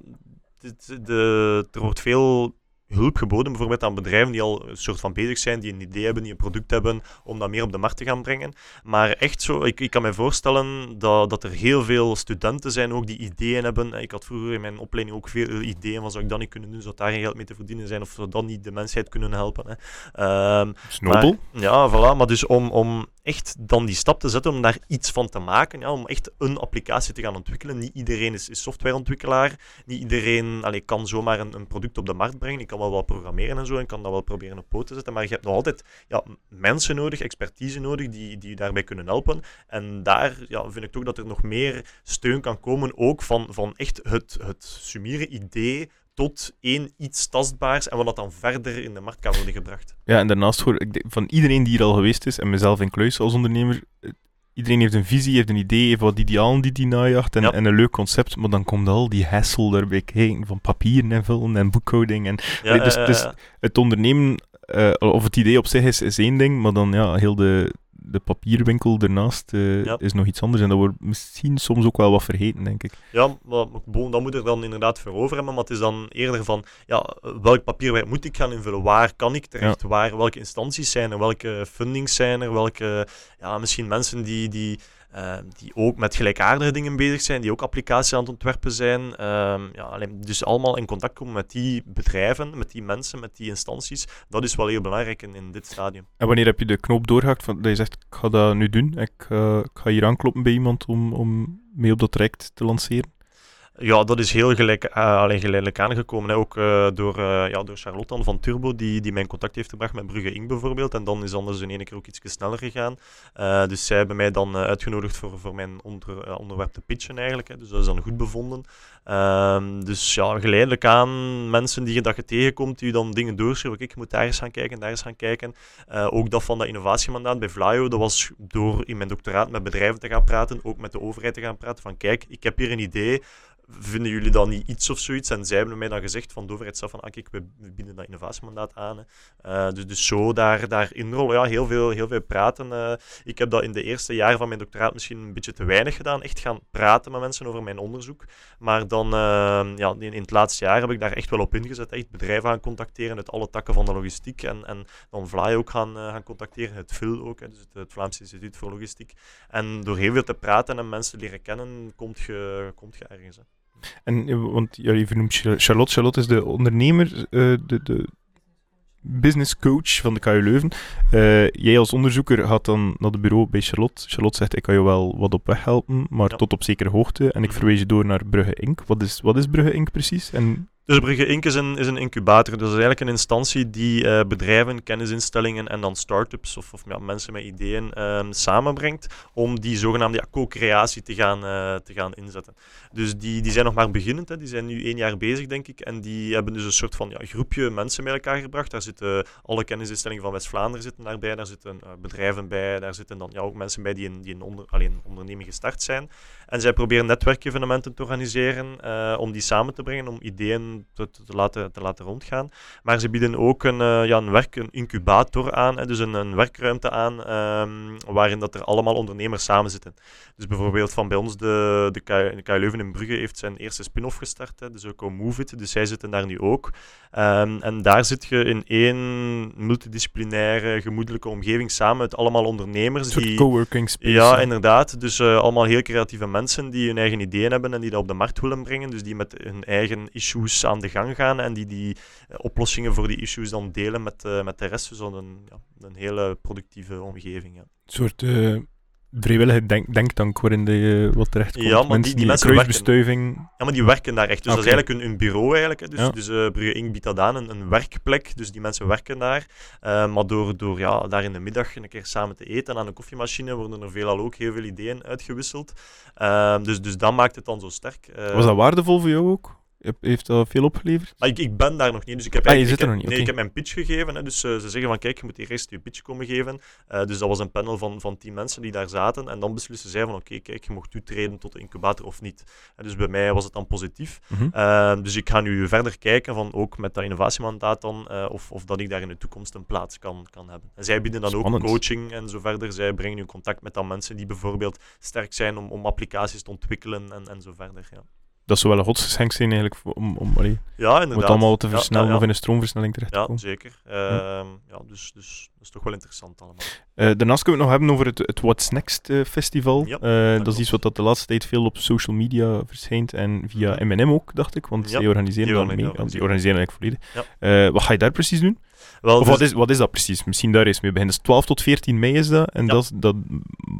dit, de, er wordt veel hulp geboden, bijvoorbeeld aan bedrijven die al een soort van bezig zijn, die een idee hebben, die een product hebben, om dat meer op de markt te gaan brengen. Maar echt zo, ik, ik kan me voorstellen dat, dat er heel veel studenten zijn ook die ideeën hebben. Ik had vroeger in mijn opleiding ook veel ideeën van zou ik dat niet kunnen doen, zou daar geen geld mee te verdienen zijn, of zou dat niet de mensheid kunnen helpen. Hè. Um, Snobel. Ja, voilà. Maar dus om, om echt dan die stap te zetten om daar iets van te maken, ja, om echt een applicatie te gaan ontwikkelen. Niet iedereen is, is softwareontwikkelaar, niet iedereen allee, kan zomaar een, een product op de markt brengen. Ik kan wel programmeren en zo en kan dat wel proberen op poot te zetten, maar je hebt nog altijd ja, mensen nodig, expertise nodig, die, die je daarbij kunnen helpen. En daar ja, vind ik toch dat er nog meer steun kan komen, ook van, van echt het, het summere idee tot één iets tastbaars en wat dat dan verder in de markt kan worden gebracht. Ja, en daarnaast hoor ik van iedereen die hier al geweest is, en mezelf in als ondernemer, iedereen heeft een visie, heeft een idee, heeft wat idealen die die najaagt en, Ja. en een leuk concept, maar dan komt al die hassle daarbij kijken van papieren en vullen en boekhouding. En, Ja, Allee, dus, dus het ondernemen, eh, of het idee op zich is, is één ding, maar dan ja, heel de, de papierwinkel ernaast eh, Ja. is nog iets anders. En dat wordt misschien soms ook wel wat vergeten, denk ik. Ja, maar bon, dat moet er dan inderdaad voor over hebben. Maar het is dan eerder van, ja, welk papierwerk moet ik gaan invullen? Waar kan ik terecht? Waar, welke instanties zijn er? Welke fundings zijn er? Welke, ja, misschien mensen die, die, uh, die ook met gelijkaardige dingen bezig zijn, die ook applicaties aan het ontwerpen zijn. Uh, ja, alleen, dus allemaal in contact komen met die bedrijven, met die mensen, met die instanties. Dat is wel heel belangrijk in, dit stadium. En wanneer heb je de knoop doorgehakt van, dat je zegt, ik ga dat nu doen, ik, uh, ik ga hier aankloppen bij iemand om, om mee op dat traject te lanceren? Ja, dat is heel uh, alleen geleidelijk aangekomen. Hè. Ook uh, door, uh, ja, door Charlotte van Turbo, die, die mij in contact heeft gebracht met Brugge Inc. bijvoorbeeld. En dan is anders in één keer ook iets sneller gegaan. dus zij hebben mij dan uitgenodigd voor, voor mijn onder, onderwerp te pitchen eigenlijk. Hè. Dus dat is dan goed bevonden. Ehm, dus ja, geleidelijk aan mensen die je, dat je tegenkomt, die dan dingen doorschrijven. Ik moet daar eens gaan kijken, daar eens gaan kijken. ook dat van dat innovatiemandaat bij Vlaio, dat was door in mijn doctoraat met bedrijven te gaan praten, ook met de overheid te gaan praten. Van kijk, ik heb hier een idee vinden jullie dan niet iets of zoiets? En zij hebben mij dan gezegd van de overheid zelf van, ah, kijk, we, bieden dat innovatiemandaat aan. Uh, dus, dus zo daar, daar inrollen, ja, heel veel, heel veel praten. Uh, ik heb dat in de eerste jaren van mijn doctoraat misschien een beetje te weinig gedaan, echt gaan praten met mensen over mijn onderzoek. Maar dan, uh, ja, in, het laatste jaar heb ik daar echt wel op ingezet, echt bedrijven gaan contacteren uit alle takken van de logistiek en, en dan Vlaai ook gaan, gaan contacteren, het VIL ook, hè, dus het, Vlaams Instituut voor Logistiek. En door heel veel te praten en mensen leren kennen, komt je, komt je ergens. En, want ja, je vernoemt Charlotte. Charlotte is de ondernemer, uh, de, de business coach van de KU Leuven. Uh, jij als onderzoeker gaat dan naar het bureau bij Charlotte. Charlotte zegt, ik kan je wel wat op weg helpen, maar ja. tot op zekere hoogte. En ik verwijs je door naar Brugge Inc. Wat is, wat is Brugge Inc. precies? En dus Brugge Inc. is een, incubator. Dus is eigenlijk een instantie die uh, bedrijven, kennisinstellingen en dan start-ups of, of ja, mensen met ideeën um, samenbrengt om die zogenaamde ja, co-creatie te, gaan, uh, te gaan inzetten. Dus die, die zijn nog maar beginnend. Hè. Die zijn nu één jaar bezig, denk ik. En die hebben dus een soort van ja, groepje mensen bij elkaar gebracht. Daar zitten alle kennisinstellingen van West-Vlaanderen zitten daarbij. Daar zitten uh, bedrijven bij. Daar zitten dan ja, ook mensen bij die een, die een alleen onderneming gestart zijn. En zij proberen netwerkevenementen te organiseren om die samen te brengen, om ideeën te, te, laten, te laten rondgaan. Maar ze bieden ook een, uh, ja, een werk, een incubator aan, hè, dus een, een werkruimte aan, um, waarin dat er allemaal ondernemers samen zitten. Dus bijvoorbeeld van bij ons, de, de, KU, de KU Leuven in Brugge heeft zijn eerste spin-off gestart, hè, dus ook Move It, dus zij zitten daar nu ook. Um, en daar zit je in één multidisciplinaire, gemoedelijke omgeving samen met allemaal ondernemers. Een soort die, coworking space. Ja, inderdaad. Dus uh, allemaal heel creatieve mensen die hun eigen ideeën hebben en die dat op de markt willen brengen. Dus die met hun eigen issues aan de gang gaan en die die uh, oplossingen voor die issues dan delen met, uh, met de rest. Dus een, ja, een hele productieve omgeving. Ja. Een soort vrijwillige denk denktank waarin je wat terecht komt. Ja, maar die- mensen die mensen kruisbestuiving. Ja, maar die werken daar echt. Dus dat is eigenlijk een, een bureau eigenlijk. Hè. Dus, Ja. dus eh, Brugge Inc. biedt dat aan, een, een werkplek. Dus die mensen werken daar. Eh, maar door, door ja, daar in de middag een keer samen te eten en aan een koffiemachine worden er veelal ook heel veel ideeën uitgewisseld. Eh, dus, dus dat maakt het dan zo sterk. Eh, Was dat waardevol voor jou ook? Heeft dat veel opgeleverd? Maar ik, ik ben daar nog niet, dus ik heb, Ah, je zit er nog niet, Nee, ik heb mijn pitch gegeven. Hè, dus eh, ze zeggen van, kijk, je moet hier eerst je pitch komen geven. Eh, dus dat was een panel van, van tien mensen die daar zaten. En dan beslissen zij van, oké, kijk, je mocht toetreden tot de incubator of niet. En dus bij mij was het dan positief. Mhm. Eh, dus ik ga nu verder kijken, van, ook met dat innovatiemandaat dan, of, of dat ik daar in de toekomst een plaats kan, kan hebben. En zij bieden dan Spannend. ook coaching en zo verder. Zij brengen nu contact met dan mensen die bijvoorbeeld sterk zijn om, om applicaties te ontwikkelen en, en zo verder. Ja, Dat zou wel een godsgeschenk zijn eigenlijk, om, om, allee, ja inderdaad. het allemaal te Ja, versnellen ja, ja. of in een stroomversnelling terecht te Ja, komen. zeker. Ehm, ja, dus, dus dat is toch wel interessant allemaal. Eh, daarnaast kunnen we het nog hebben over het, het What's Next eh, festival. Eh, dat is iets wat dat de laatste tijd veel op social media verschijnt en via. M&M ook, dacht ik, want Ja, die organiseren dat mee. ja, Ja, die organiseren eigenlijk volledig. Wat ga je daar precies doen? Wel, Of dus- wat is, wat is dat precies? Misschien daar eens mee beginnen. Dus 12 tot 14 mei is dat. En dat, dat,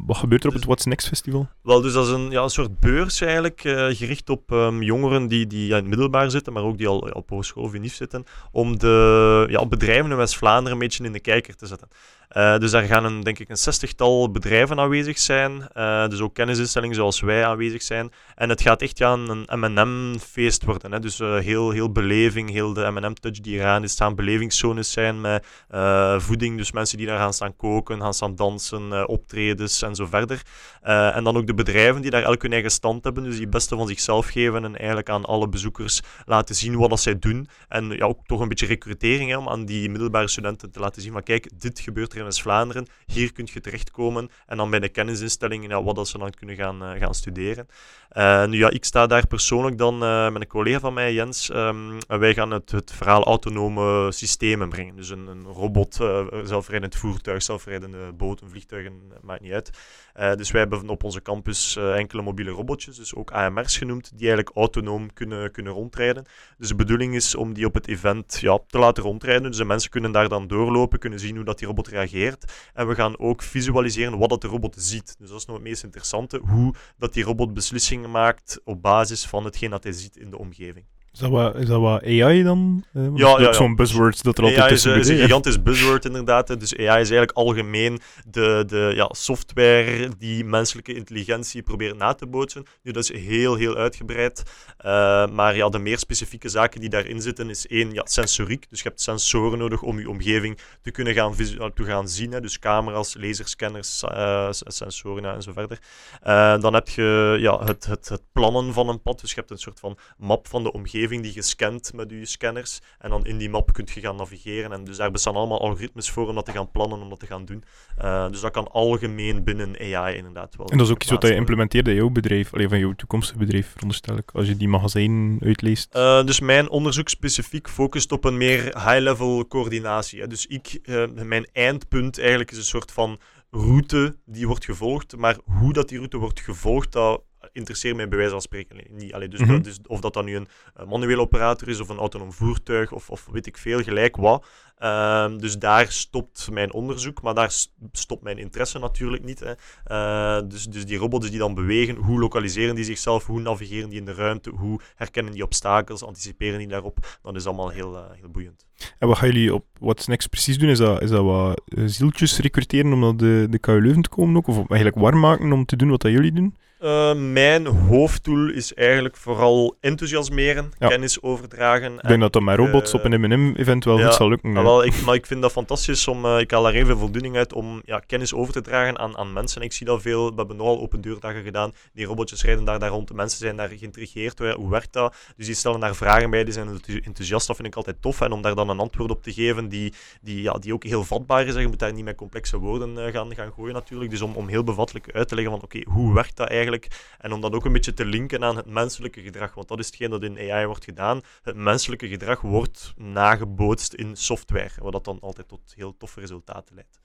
wat gebeurt er op Dus- het What's Next festival? Wel, dus dat is een, ja, een soort beurs eigenlijk, gericht op ehm, jongeren die, die ja, in het middelbaar zitten, maar ook die al op hogeschool of unief zitten, om de ja, bedrijven in West-Vlaanderen een beetje in de kijker te zetten. Eh, dus daar gaan een, denk ik een zestigtal bedrijven aanwezig zijn, eh, dus ook kennisinstellingen zoals wij aanwezig zijn. En het gaat echt ja, een M&M-feest worden. Hè? Dus eh, heel, heel beleving, heel de M&M-touch die eraan is. Staan belevingszones zijn met voeding, dus mensen die daar gaan staan koken, gaan staan dansen, optredens en zo verder. En dan ook de bedrijven die daar elk hun eigen stand hebben, dus die het beste van zichzelf geven en eigenlijk aan alle bezoekers laten zien wat dat zij doen. En ja, ook toch een beetje recrutering hè, om aan die middelbare studenten te laten zien van kijk, dit gebeurt er in West-Vlaanderen, hier kun je terechtkomen. En dan bij de kennisinstellingen, ja, wat dat ze dan kunnen gaan, eh, gaan studeren. Eh, ja, ik sta daar persoonlijk dan eh, met een collega van mij, Jens, ehm, wij gaan het, het verhaal autonome systemen brengen. Dus een, een robot, eh, zelfrijdend voertuig, zelfrijdende boot, een vliegtuig, en, eh, maakt niet uit. Dus wij hebben op onze campus enkele mobiele robotjes, dus ook AMR's genoemd, die eigenlijk autonoom kunnen, kunnen rondrijden. Dus de bedoeling is om die op het event ja, te laten rondrijden. Dus de mensen kunnen daar dan doorlopen, kunnen zien hoe dat die robot reageert. En we gaan ook visualiseren wat dat de robot ziet. Dus dat is nog het meest interessante, hoe dat die robot beslissingen maakt op basis van hetgeen dat hij ziet in de omgeving. Is dat wat, is dat wat AI dan? Eh, Ja. Zo'n buzzwords dat er altijd AI is, tussen eh, is een gigantisch buzzword inderdaad. Dus AI is eigenlijk algemeen de, de ja, software die menselijke intelligentie probeert na te bootsen. Nu, dat is heel, heel uitgebreid. Eh, maar ja, de meer specifieke zaken die daarin zitten is één, ja, sensoriek. Dus je hebt sensoren nodig om je omgeving te kunnen gaan, te gaan zien. Hè. Dus camera's, laserscanners, s- sensoren en zo verder. Dan heb je ja, het, het, het plannen van een pad. Dus je hebt een soort van map van de omgeving die je scant met je scanners. En dan in die map kun je gaan navigeren. En dus daar bestaan allemaal algoritmes voor om dat te gaan plannen, om dat te gaan doen. Eh, dus dat kan algemeen binnen AI inderdaad wel. En dat is ook iets wat je implementeert in jouw bedrijf, alleen van jouw toekomstige bedrijf, veronderstel ik, als je die magazijn uitleest. Eh, dus mijn onderzoek specifiek focust op een meer high-level coördinatie. Hè. Dus ik, eh, mijn eindpunt eigenlijk is een soort van route die wordt gevolgd. Maar hoe dat die route wordt gevolgd, dat interesseert mij bij wijze van spreken niet. Allee, dus, Mhm. dat, dus of dat dan nu een eh, manuele operator is of een autonoom voertuig of, of weet ik veel, gelijk wat. Ehm, dus daar stopt mijn onderzoek, maar daar stopt mijn interesse natuurlijk niet. Hè. Eh, dus, dus die robots die dan bewegen, hoe lokaliseren die zichzelf, hoe navigeren die in de ruimte, hoe herkennen die obstakels, anticiperen die daarop, dat is allemaal heel, eh, heel boeiend. En wat gaan jullie op What's Next precies doen? Is dat, is dat wat eh, zieltjes recruteren om naar de, de KU Leuven te komen ook? Of eigenlijk warm maken om te doen wat dat jullie doen? Eh, mijn hoofddoel is eigenlijk vooral enthousiasmeren, Ja. kennis overdragen. Ik denk dat dat met robots op een M&M-event wel goed zal lukken. Ah, ik, maar ik vind dat fantastisch om, eh, ik haal daar veel voldoening uit om ja, kennis over te dragen aan, aan mensen. Ik zie dat veel, we hebben nogal open deurdagen gedaan, die robotjes rijden daar, rond, de mensen zijn daar geïntrigeerd, hoe, hoe werkt dat? Dus die stellen daar vragen bij, die zijn enthousiast, dat vind ik altijd tof. En om daar dan een antwoord op te geven die, die, ja, die ook heel vatbaar is, je moet daar niet met complexe woorden eh, gaan, gaan gooien natuurlijk. Dus om, om heel bevattelijk uit te leggen van oké, hoe werkt dat eigenlijk? En om dat ook een beetje te linken aan het menselijke gedrag, want dat is hetgeen dat in AI wordt gedaan. Het menselijke gedrag wordt nagebootst in software, wat dat dan altijd tot heel toffe resultaten leidt.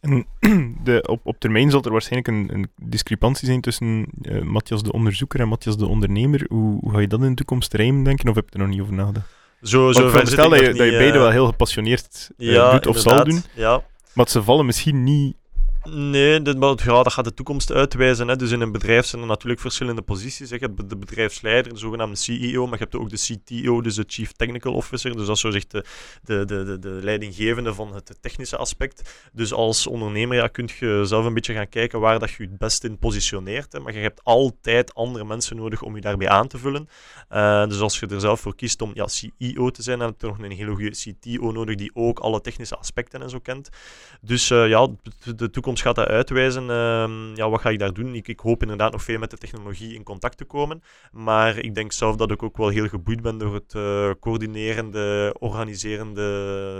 En de, op, op termijn zal er waarschijnlijk een, een discrepantie zijn tussen eh, Matthias de onderzoeker en Matthias de ondernemer. Hoe, hoe ga je dat in de toekomst rijmen, denken? Of heb je er nog niet over nagedacht? Zo, ik veronderstel dat je, dat je beide eh, wel heel gepassioneerd eh, ja, doet of zal doen. Ja, Maar ze vallen misschien niet Nee, dit, dat gaat de toekomst uitwijzen. Hè. Dus in een bedrijf zijn er natuurlijk verschillende posities. Je hebt de bedrijfsleider, de zogenaamde CEO, maar je hebt ook de CTO, dus de Chief Technical Officer. Dus dat is zo zegt de, de, de, de, leidinggevende van het technische aspect. Dus als ondernemer ja, kun je zelf een beetje gaan kijken waar dat je het best in positioneert. Hè. Maar je hebt altijd andere mensen nodig om je daarbij aan te vullen. Uh, dus als je er zelf voor kiest om ja, CEO te zijn, dan heb je nog een hele goede CTO nodig die ook alle technische aspecten en zo kent. Dus uh, ja, de toekomst gaat dat uitwijzen. Uh, ja, wat ga ik daar doen? Ik, ik, hoop inderdaad nog veel met de technologie in contact te komen. Maar ik denk zelf dat ik ook wel heel geboeid ben door het uh, coördinerende, organiserende,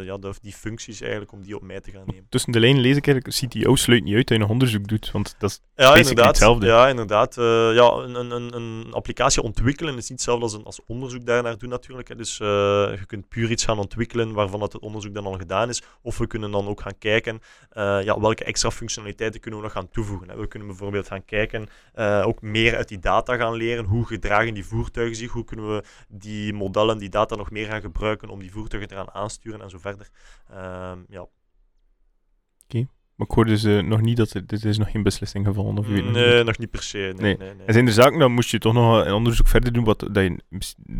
ja, de, die functies eigenlijk, om die op mij te gaan nemen. Tussen de lijnen lees ik eigenlijk, CTO sluit niet uit dat je nog onderzoek doet, want dat is ja, inderdaad, hetzelfde. Ja, inderdaad. Uh, ja, een, een, een, applicatie ontwikkelen is niet hetzelfde als, een, als onderzoek daarnaar doen natuurlijk. Hè. Dus uh, je kunt puur iets gaan ontwikkelen waarvan het onderzoek dan al gedaan is. Of we kunnen dan ook gaan kijken ja, welke extra functionaliteiten kunnen we nog gaan toevoegen. We kunnen bijvoorbeeld gaan kijken, uh, ook meer uit die data gaan leren. Hoe gedragen die voertuigen zich? Hoe kunnen we die modellen, die data nog meer gaan gebruiken om die voertuigen eraan aansturen en zo verder. Uh, ja. Oké. Maar ik hoorde dus uh, nog niet dat er, dit is nog geen beslissing gevallen. Of nee, nog, nog niet per se. Nee, nee. Nee, nee. En zijn er zaken, dan moest je toch nog een onderzoek verder doen, wat, dat, je,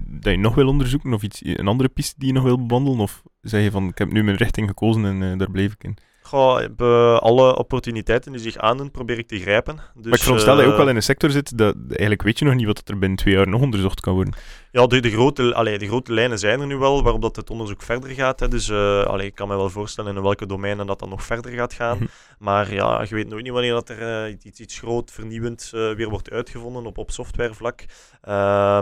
dat je nog wil onderzoeken, of iets, een andere piste die je nog wil bewandelen? Of zeg je van, ik heb nu mijn richting gekozen en uh, daar bleef ik in? Goh, alle opportuniteiten die zich aandoen, probeer ik te grijpen. Dus, maar ik veronderstel dat je ook wel in een sector zit, dat eigenlijk weet je nog niet wat er binnen twee jaar nog onderzocht kan worden. Ja, de, de, grote, allee, de grote lijnen zijn er nu wel, waarop dat het onderzoek verder gaat. Hè. Dus uh, allee, ik kan me wel voorstellen in welke domeinen dat dan nog verder gaat gaan. Mhm. Maar ja, je weet nooit niet wanneer dat er uh, iets, iets groot, vernieuwend uh, weer wordt uitgevonden op, op softwarevlak.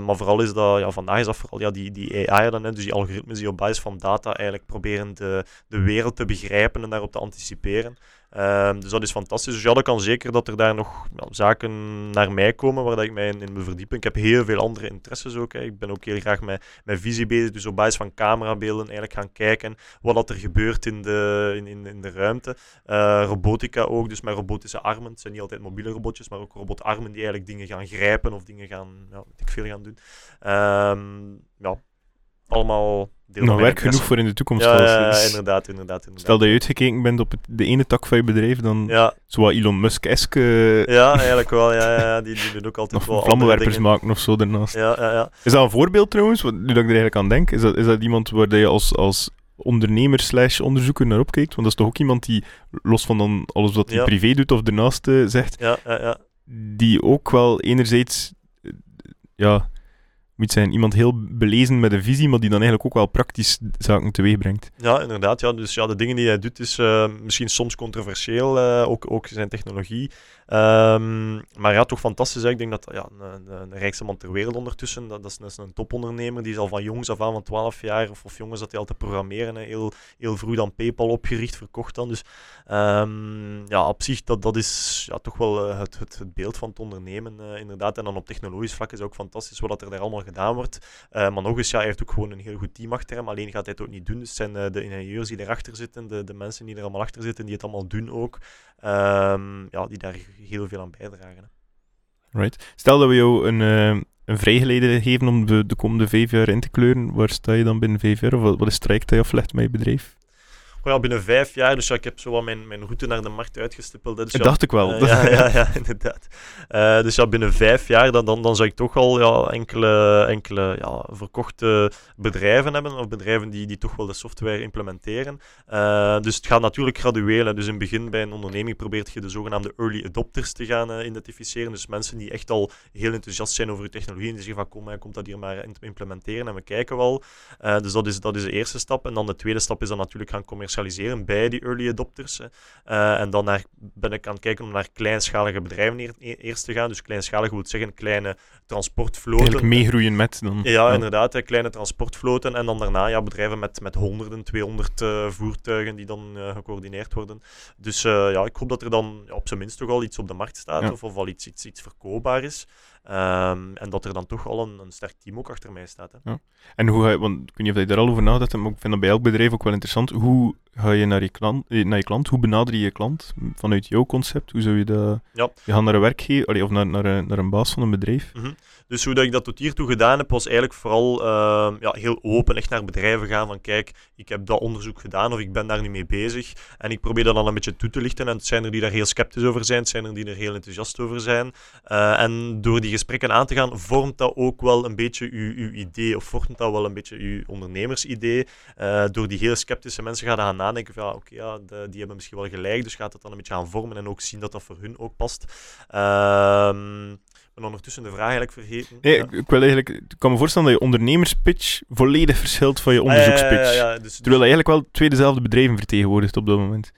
maar vooral is dat, ja, vandaag is dat vooral ja, die, die AI dan, hè, dus die algoritmes die op basis van data eigenlijk proberen de, de wereld te begrijpen en daarop te anticiperen. Ehm, dus dat is fantastisch. Dus ja, dat kan zeker dat er daar nog zaken naar mij komen waar dat ik mij in, in verdiepen. Ik heb heel veel andere interesses ook. Hè. Ik ben ook heel graag met, met visie bezig. Dus op basis van camerabeelden eigenlijk gaan kijken wat dat er gebeurt in de, in, in, de ruimte. Uh, robotica ook, dus met robotische armen. Het zijn niet altijd mobiele robotjes, maar ook robotarmen die eigenlijk dingen gaan grijpen of dingen gaan, ja, weet ik veel gaan doen. Um, ja, allemaal nog werk genoeg voor in de toekomst. Ja, ja, inderdaad, inderdaad, inderdaad, Stel dat je uitgekeken bent op het, de ene tak van je bedrijf, dan ja. zo Elon Musk-eske... Uh, ja, eigenlijk wel. Ja, ja, die, die doen ook altijd nog wel vlammenwerpers maken of zo daarnaast. Ja, ja, ja. Is dat een voorbeeld trouwens, wat, nu dat ik er eigenlijk aan denk? Is dat, is dat iemand waar je als, als ondernemer slash onderzoeker naar opkijkt? Want dat is toch ook iemand die, los van dan alles wat hij privé doet of daarnaast uh, zegt, ja, ja, ja. die ook wel enerzijds... Ja, moet zijn iemand heel belezen met een visie, maar die dan eigenlijk ook wel praktisch zaken teweeg brengt. Ja, inderdaad. Ja. Dus ja, de dingen die hij doet is uh, misschien soms controversieel, uh, ook, ook zijn technologie. Um, maar ja, toch fantastisch. Hè. Ik denk dat ja, een, een, rijkste man ter wereld ondertussen, dat, dat, is, een topondernemer, die is al van jongs af aan, van 12 jaar of, of jongens, dat hij al te programmeren. Heel, heel vroeg dan PayPal opgericht, verkocht dan. Dus um, ja, op zich, dat, dat is ja, toch wel uh, het, het, beeld van het ondernemen, inderdaad. En dan op technologisch vlak is ook fantastisch wat er daar allemaal gedaan wordt. Uh, maar nog eens, ja, hij heeft ook gewoon een heel goed team achter hem. Alleen gaat hij het ook niet doen. Dus zijn de ingenieurs die erachter zitten, de, de mensen die er allemaal achter zitten, die het allemaal doen ook. Um, ja, die daar heel veel aan bijdragen. Right. Stel dat we jou een, uh, een vrijgeleide geven om de, de komende vijf jaar in te kleuren. Waar sta je dan binnen vijf? Of wat, is het traject dat je aflegt met je bedrijf? Ja, binnen vijf jaar. Dus ja, ik heb zo wat mijn, mijn route naar de markt uitgestippeld. Dus dat dacht ik wel. Uh, ja, ja, ja, inderdaad. Uh, dus ja, binnen vijf jaar, dan, dan, dan zou ik toch al ja, enkele, enkele ja, verkochte bedrijven hebben. Of bedrijven die, die toch wel de software implementeren. Uh, dus het gaat natuurlijk gradueel. Dus in het begin bij een onderneming probeert je de zogenaamde early adopters te gaan identificeren. Dus mensen die echt al heel enthousiast zijn over je technologie. En die zeggen van kom, komt dat hier maar implementeren en we kijken wel. dus dat is, dat is de eerste stap. En dan de tweede stap is dan natuurlijk gaan commercialiseren bij die early adopters. Uh, en dan naar, ben ik aan het kijken om naar kleinschalige bedrijven eerst te gaan. Dus kleinschalig wil zeggen kleine transportvloten. Eigenlijk meegroeien met dan. Ja, inderdaad. Kleine transportvloten. En dan daarna ja, bedrijven met, met honderden, 200 uh, voertuigen die dan uh, gecoördineerd worden. Dus ja, ik hoop dat er dan ja, op zijn minst toch al iets op de markt staat. Ja. Of, of al iets, iets, iets verkoopbaar is. Um, en dat er dan toch al een, een sterk team ook achter mij staat. Hè. Ja. En hoe ga je, want ik weet niet of je daar al over nadenkt, maar ik vind dat bij elk bedrijf ook wel interessant. Hoe ga je naar je, klant, eh, naar je klant? Hoe benader je je klant vanuit jouw concept? Hoe zou je dat... Ja. Je gaat naar een werkgever of naar, naar, een, naar een baas van een bedrijf. Mhm. Dus hoe dat ik dat tot hiertoe gedaan heb, was eigenlijk vooral uh, ja, heel open, echt naar bedrijven gaan van kijk, ik heb dat onderzoek gedaan of ik ben daar nu mee bezig. En ik probeer dat dan een beetje toe te lichten. En het zijn er die daar heel sceptisch over zijn, het zijn er die er heel enthousiast over zijn. Uh, en door die gesprekken aan te gaan, vormt dat ook wel een beetje uw, uw idee, of vormt dat wel een beetje uw ondernemersidee. Uh, door die heel sceptische mensen gaan gaan nadenken van ja, oké, okay, ja, de, die hebben misschien wel gelijk, dus gaat het dan een beetje gaan vormen en ook zien dat dat voor hun ook past. Ehm ben ondertussen de vraag eigenlijk vergeten. Nee, ja. ik, ik wil eigenlijk, ik kan me voorstellen dat je ondernemerspitch volledig verschilt van je onderzoekspitch. ja, ja, ja, dus, Terwijl je eigenlijk wel twee dezelfde bedrijven vertegenwoordigt op dat moment.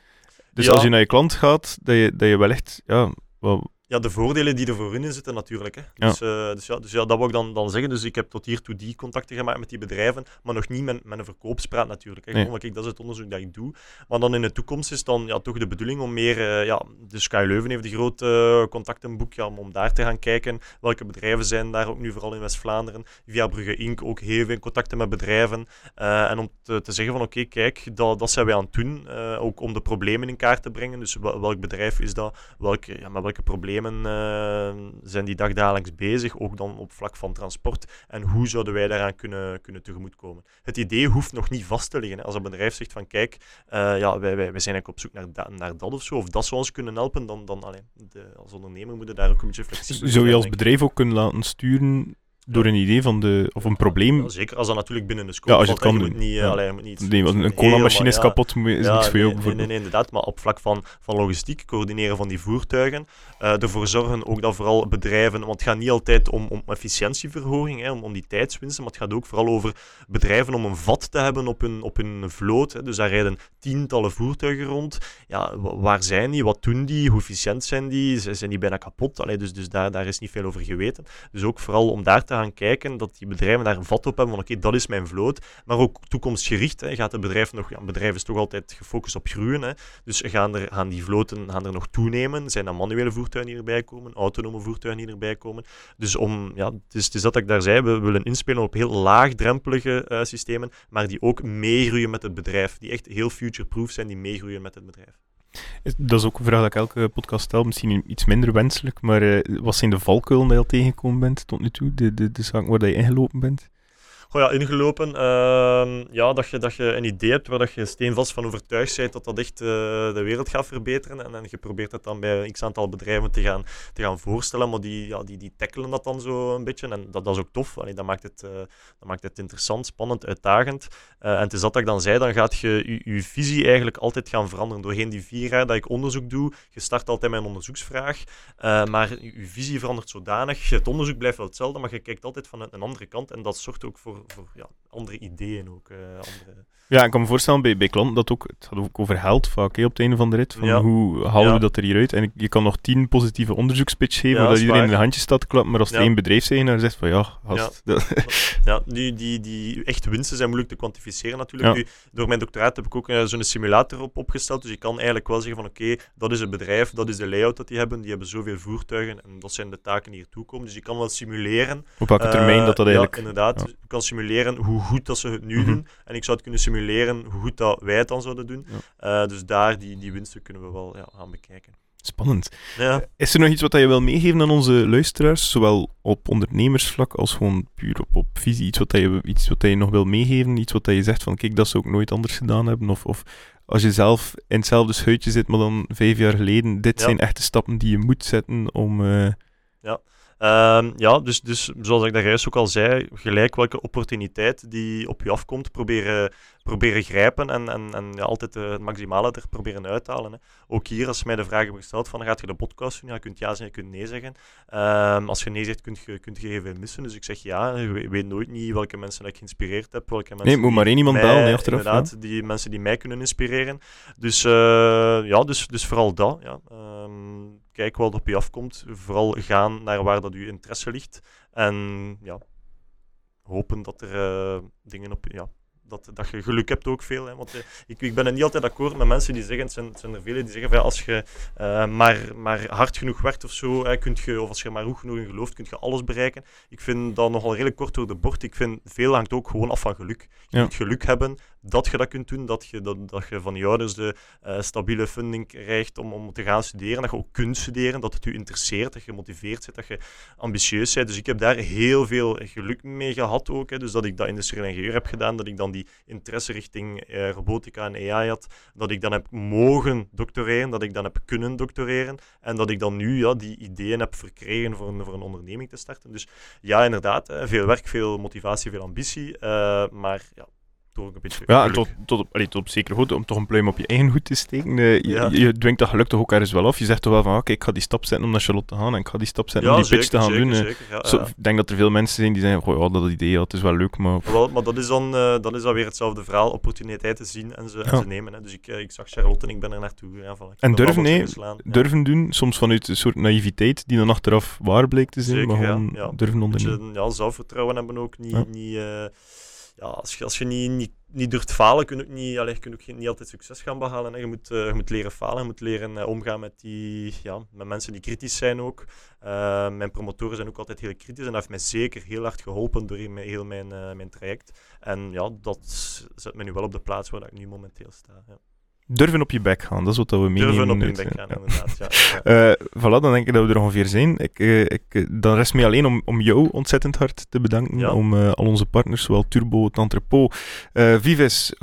Dus als je naar je klant gaat, dat je, dat je wel echt, ja, wel, ja, de voordelen die er voor in zitten natuurlijk. Hè. Dus, eh, dus, ja, dus ja, dat wil ik dan, dan zeggen. Dus ik heb tot hiertoe die contacten gemaakt met die bedrijven, maar nog niet met, met een verkoopspraat natuurlijk. Hè. Nee. Gewoon, kijk, dat is het onderzoek dat ik doe. Maar dan in de toekomst is dan ja, toch de bedoeling om meer... eh, ja, de Sky Leuven heeft een groot eh, contactenboek, ja, om, om daar te gaan kijken. Welke bedrijven zijn daar ook nu, vooral in West-Vlaanderen. Via Brugge Inc. ook heel veel contacten met bedrijven. En om te, te zeggen van, oké, kijk, dat, dat zijn wij aan het doen. ook om de problemen in kaart te brengen. Dus wel- welk bedrijf is dat? Welke, ja, met welke problemen eh, zijn die dagdagelijks bezig? Ook dan op vlak van transport. En hoe zouden wij daaraan kunnen, kunnen tegemoetkomen? Het idee hoeft nog niet vast te liggen. Hè. Als een bedrijf zegt van, kijk, eh, ja, wij, wij, wij zijn eigenlijk op zoek naar, da- naar dat of zo, of dat zou ons kunnen helpen, dan, dan allee, de, als ondernemer moet je daar ook een beetje flexibel in zou je zijn, als bedrijf ook kunnen laten sturen door een idee van de, of een probleem. Ja, zeker, als dat natuurlijk binnen de scope Ja, als je valt, het hè. kan doen. niet, Ja. allee, niet Nee, want een cola-machine is kapot, is niks voor nee, jou nee, bijvoorbeeld. nee, nee, inderdaad. Maar op vlak van, van logistiek, coördineren van die voertuigen, eh, ervoor zorgen ook dat vooral bedrijven, want het gaat niet altijd om, om efficiëntieverhoging, hè, om, om die tijdswinsten, maar het gaat ook vooral over bedrijven om een vat te hebben op hun, op hun vloot. Hè. Dus daar rijden tientallen voertuigen rond. Ja, wa- waar zijn die? Wat doen die? Hoe efficiënt zijn die? Zijn die bijna kapot? Allee, dus dus daar, daar is niet veel over geweten. Dus ook vooral om daar te kijken, dat die bedrijven daar een vat op hebben van oké, dat is mijn vloot. Maar ook toekomstgericht. Hè. Gaat het bedrijf nog... Ja, bedrijf is toch altijd gefocust op groeien. Hè. Dus gaan, er, gaan die vloten gaan er nog toenemen? Zijn er manuele voertuigen die erbij komen? Autonome voertuigen die erbij komen? Dus om, ja, het is, het is dat ik daar zei, we willen inspelen op heel laagdrempelige eh, systemen, maar die ook meegroeien met het bedrijf. Die echt heel future-proof zijn, die meegroeien met het bedrijf. Dat is ook een vraag dat ik elke podcast stel, misschien iets minder wenselijk, maar eh, wat zijn de valkuilen die je al tegengekomen bent tot nu toe? De, de, de zaken waar je ingelopen bent? Goh, ingelopen. ehm, ja, dat je, dat je een idee hebt waar dat je steenvast van overtuigd bent dat dat echt eh, de wereld gaat verbeteren. En, en je probeert het dan bij x-aantal bedrijven te gaan, te gaan voorstellen, maar die, ja, die, die tackelen dat dan zo een beetje. En dat, dat is ook tof. Allee, dat, maakt het, eh, dat maakt het interessant, spannend, uitdagend. Eh, en het is dat dat ik dan zei, dan gaat je je, je visie eigenlijk altijd gaan veranderen. Doorheen die vier jaar dat ik onderzoek doe, je start altijd met een onderzoeksvraag, maar je visie verandert zodanig. Het onderzoek blijft wel hetzelfde, maar je kijkt altijd vanuit een andere kant. En dat zorgt ook voor, voor ja, andere ideeën. Ook, eh, andere... Ja, ik kan me voorstellen bij, bij klanten dat ook, het gaat ook over geld vaak hè, op het einde van de rit. Van Ja. Hoe halen Ja. we dat er hieruit? En je kan nog tien positieve onderzoekspitch geven, dat iedereen in de handjes staat te klappen, maar als er één bedrijfseigenaar zegt van ja, gast, dat- Ja, die, die, die echte winsten zijn moeilijk te kwantificeren natuurlijk. Nu, door mijn doctoraat heb ik ook eh, zo'n simulator op opgesteld. Dus je kan eigenlijk wel zeggen van oké, dat is het bedrijf, dat is de layout dat die hebben. Die hebben zoveel voertuigen en dat zijn de taken die ertoe komen. Dus je kan wel simuleren. op welke termijn dat dat Eh, eigenlijk... Ja, inderdaad. ja. Je kan simuleren hoe goed dat ze het nu Mhm. doen. En ik zou het kunnen simuleren hoe goed dat wij het dan zouden doen. Eh, dus daar, die, die winsten kunnen we wel ja, gaan bekijken. Spannend. Ja. Is er nog iets wat je wil meegeven aan onze luisteraars, zowel op ondernemersvlak als gewoon puur op, op visie? Iets wat je, iets wat je nog wil meegeven? Iets wat je zegt van, kijk, dat zou ik nooit anders gedaan hebben? Of, of als je zelf in hetzelfde schuitje zit, maar dan vijf jaar geleden, dit Ja. zijn echte stappen die je moet zetten om... eh, Ehm, ja, dus, dus zoals ik daar juist ook al zei, gelijk welke opportuniteit die op je afkomt, proberen, proberen grijpen en, en, en ja, altijd eh, het maximale er proberen uithalen. Hè. Ook hier, als mij de vraag hebt gesteld van, gaat je de podcast doen? Ja, je kunt ja zeggen, je kunt nee zeggen. Ehm, als je nee zegt, kun je, kunt je heel veel missen. Dus ik zeg ja, je we- weet nooit niet welke mensen dat ik geïnspireerd heb, welke mensen nee, moet maar één iemand mij- bellen, achteraf. ja. Inderdaad, die mensen die mij kunnen inspireren. Dus eh, ja, dus, dus vooral dat. Ja. Ehm, kijk wat op je afkomt. Vooral gaan naar waar dat je interesse ligt. En ja, hopen dat er eh, dingen op... Ja, dat, dat je geluk hebt ook veel. Hè. Want eh, ik, ik ben er niet altijd akkoord met mensen die zeggen, het zijn, het zijn er velen die zeggen, van, als je eh, maar, maar hard genoeg werkt of zo, hè, kunt je, of als je maar goed genoeg in gelooft, kun je alles bereiken. Ik vind dat nogal redelijk kort door de bocht. Ik vind veel hangt ook gewoon af van geluk. Je Ja. moet geluk hebben dat je dat kunt doen, dat je, dat, dat je van je ouders de uh, stabiele funding krijgt om, om te gaan studeren, dat je ook kunt studeren, dat het je interesseert, dat je gemotiveerd bent, dat je ambitieus bent. Dus ik heb daar heel veel geluk mee gehad ook. Hè. Dus dat ik dat industrieel ingenieur heb gedaan, dat ik dan die interesse richting uh, robotica en AI had, dat ik dan heb mogen doctoreren, dat ik dan heb kunnen doctoreren en dat ik dan nu ja, die ideeën heb verkregen voor een, voor een onderneming te starten. Dus ja, inderdaad, veel werk, veel motivatie, veel ambitie, uh, maar ja, toch een beetje Ja, tot, tot, op, allee, tot op zekere hoogte, om toch een pluim op je eigen goed te steken. Uh, je, ja. je, dwingt dat geluk toch ook ergens wel af. Je zegt toch wel van, oké, okay, ik ga die stap zetten om naar Charlotte te gaan en ik ga die stap zetten ja, om die zeker, pitch te gaan zeker, doen. Zeker, ja, Zo, ik denk dat er veel mensen zijn die zeggen, goh, ja, dat idee, ja, het is wel leuk, maar... Wel, maar dat is dan, uh, dat is dan weer hetzelfde verhaal, opportuniteiten zien en ze, en ze nemen. Hè. Dus ik, ik zag Charlotte en ik ben er naartoe gegaan. En durven, nee, durven doen, soms vanuit een soort naïviteit die dan achteraf waar bleek te zijn, maar gewoon ja, durven ondernemen. Beetje, ja, zelfvertrouwen hebben ook, niet... niet ja, als je, als je niet, niet, niet durft falen, kun je ook niet, allez, kun je niet altijd succes gaan behalen. Hè. Je, moet, uh, je moet leren falen, je moet leren uh, omgaan met, die, ja, met mensen die kritisch zijn ook. Uh, mijn promotoren zijn ook altijd heel kritisch en dat heeft mij zeker heel hard geholpen door heel mijn, mijn traject. En ja, dat zet me nu wel op de plaats waar ik nu momenteel sta. Ja. Durven op je bek gaan, dat is wat we meenemen. Durven op je bek gaan, ja. inderdaad. Ja, ja. Uh, voilà, dan denk ik dat we er ongeveer zijn. Ik, uh, ik, dan rest mij alleen om, om jou ontzettend hard te bedanken. Ja. Om uh, al onze partners, zowel Turbo, het Entrepot, Vives,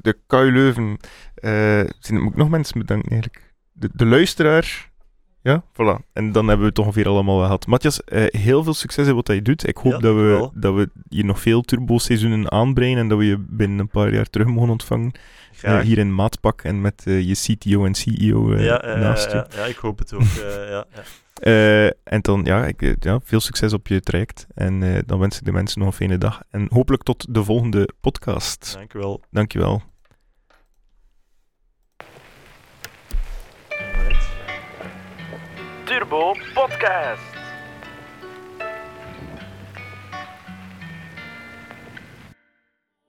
de KU Leuven. er ook nog mensen bedanken eigenlijk? De, de luisteraar. Ja, voilà. En dan hebben we het ongeveer allemaal gehad. Matthias, heel veel succes in wat je doet. Ik hoop dat, we, dat we hier nog veel turbo-seizoenen aanbrengen en dat we je binnen een paar jaar terug mogen ontvangen. Uh, hier in maatpak en met uh, je CTO en CEO ja, naast je. Ja, ja, ik hoop het ook. ja, en dan, ja, ik, ja, veel succes op je traject. En dan wens ik de mensen nog een fijne dag. En hopelijk tot de volgende podcast. Dank u wel. Dank je wel. Turbo Podcast.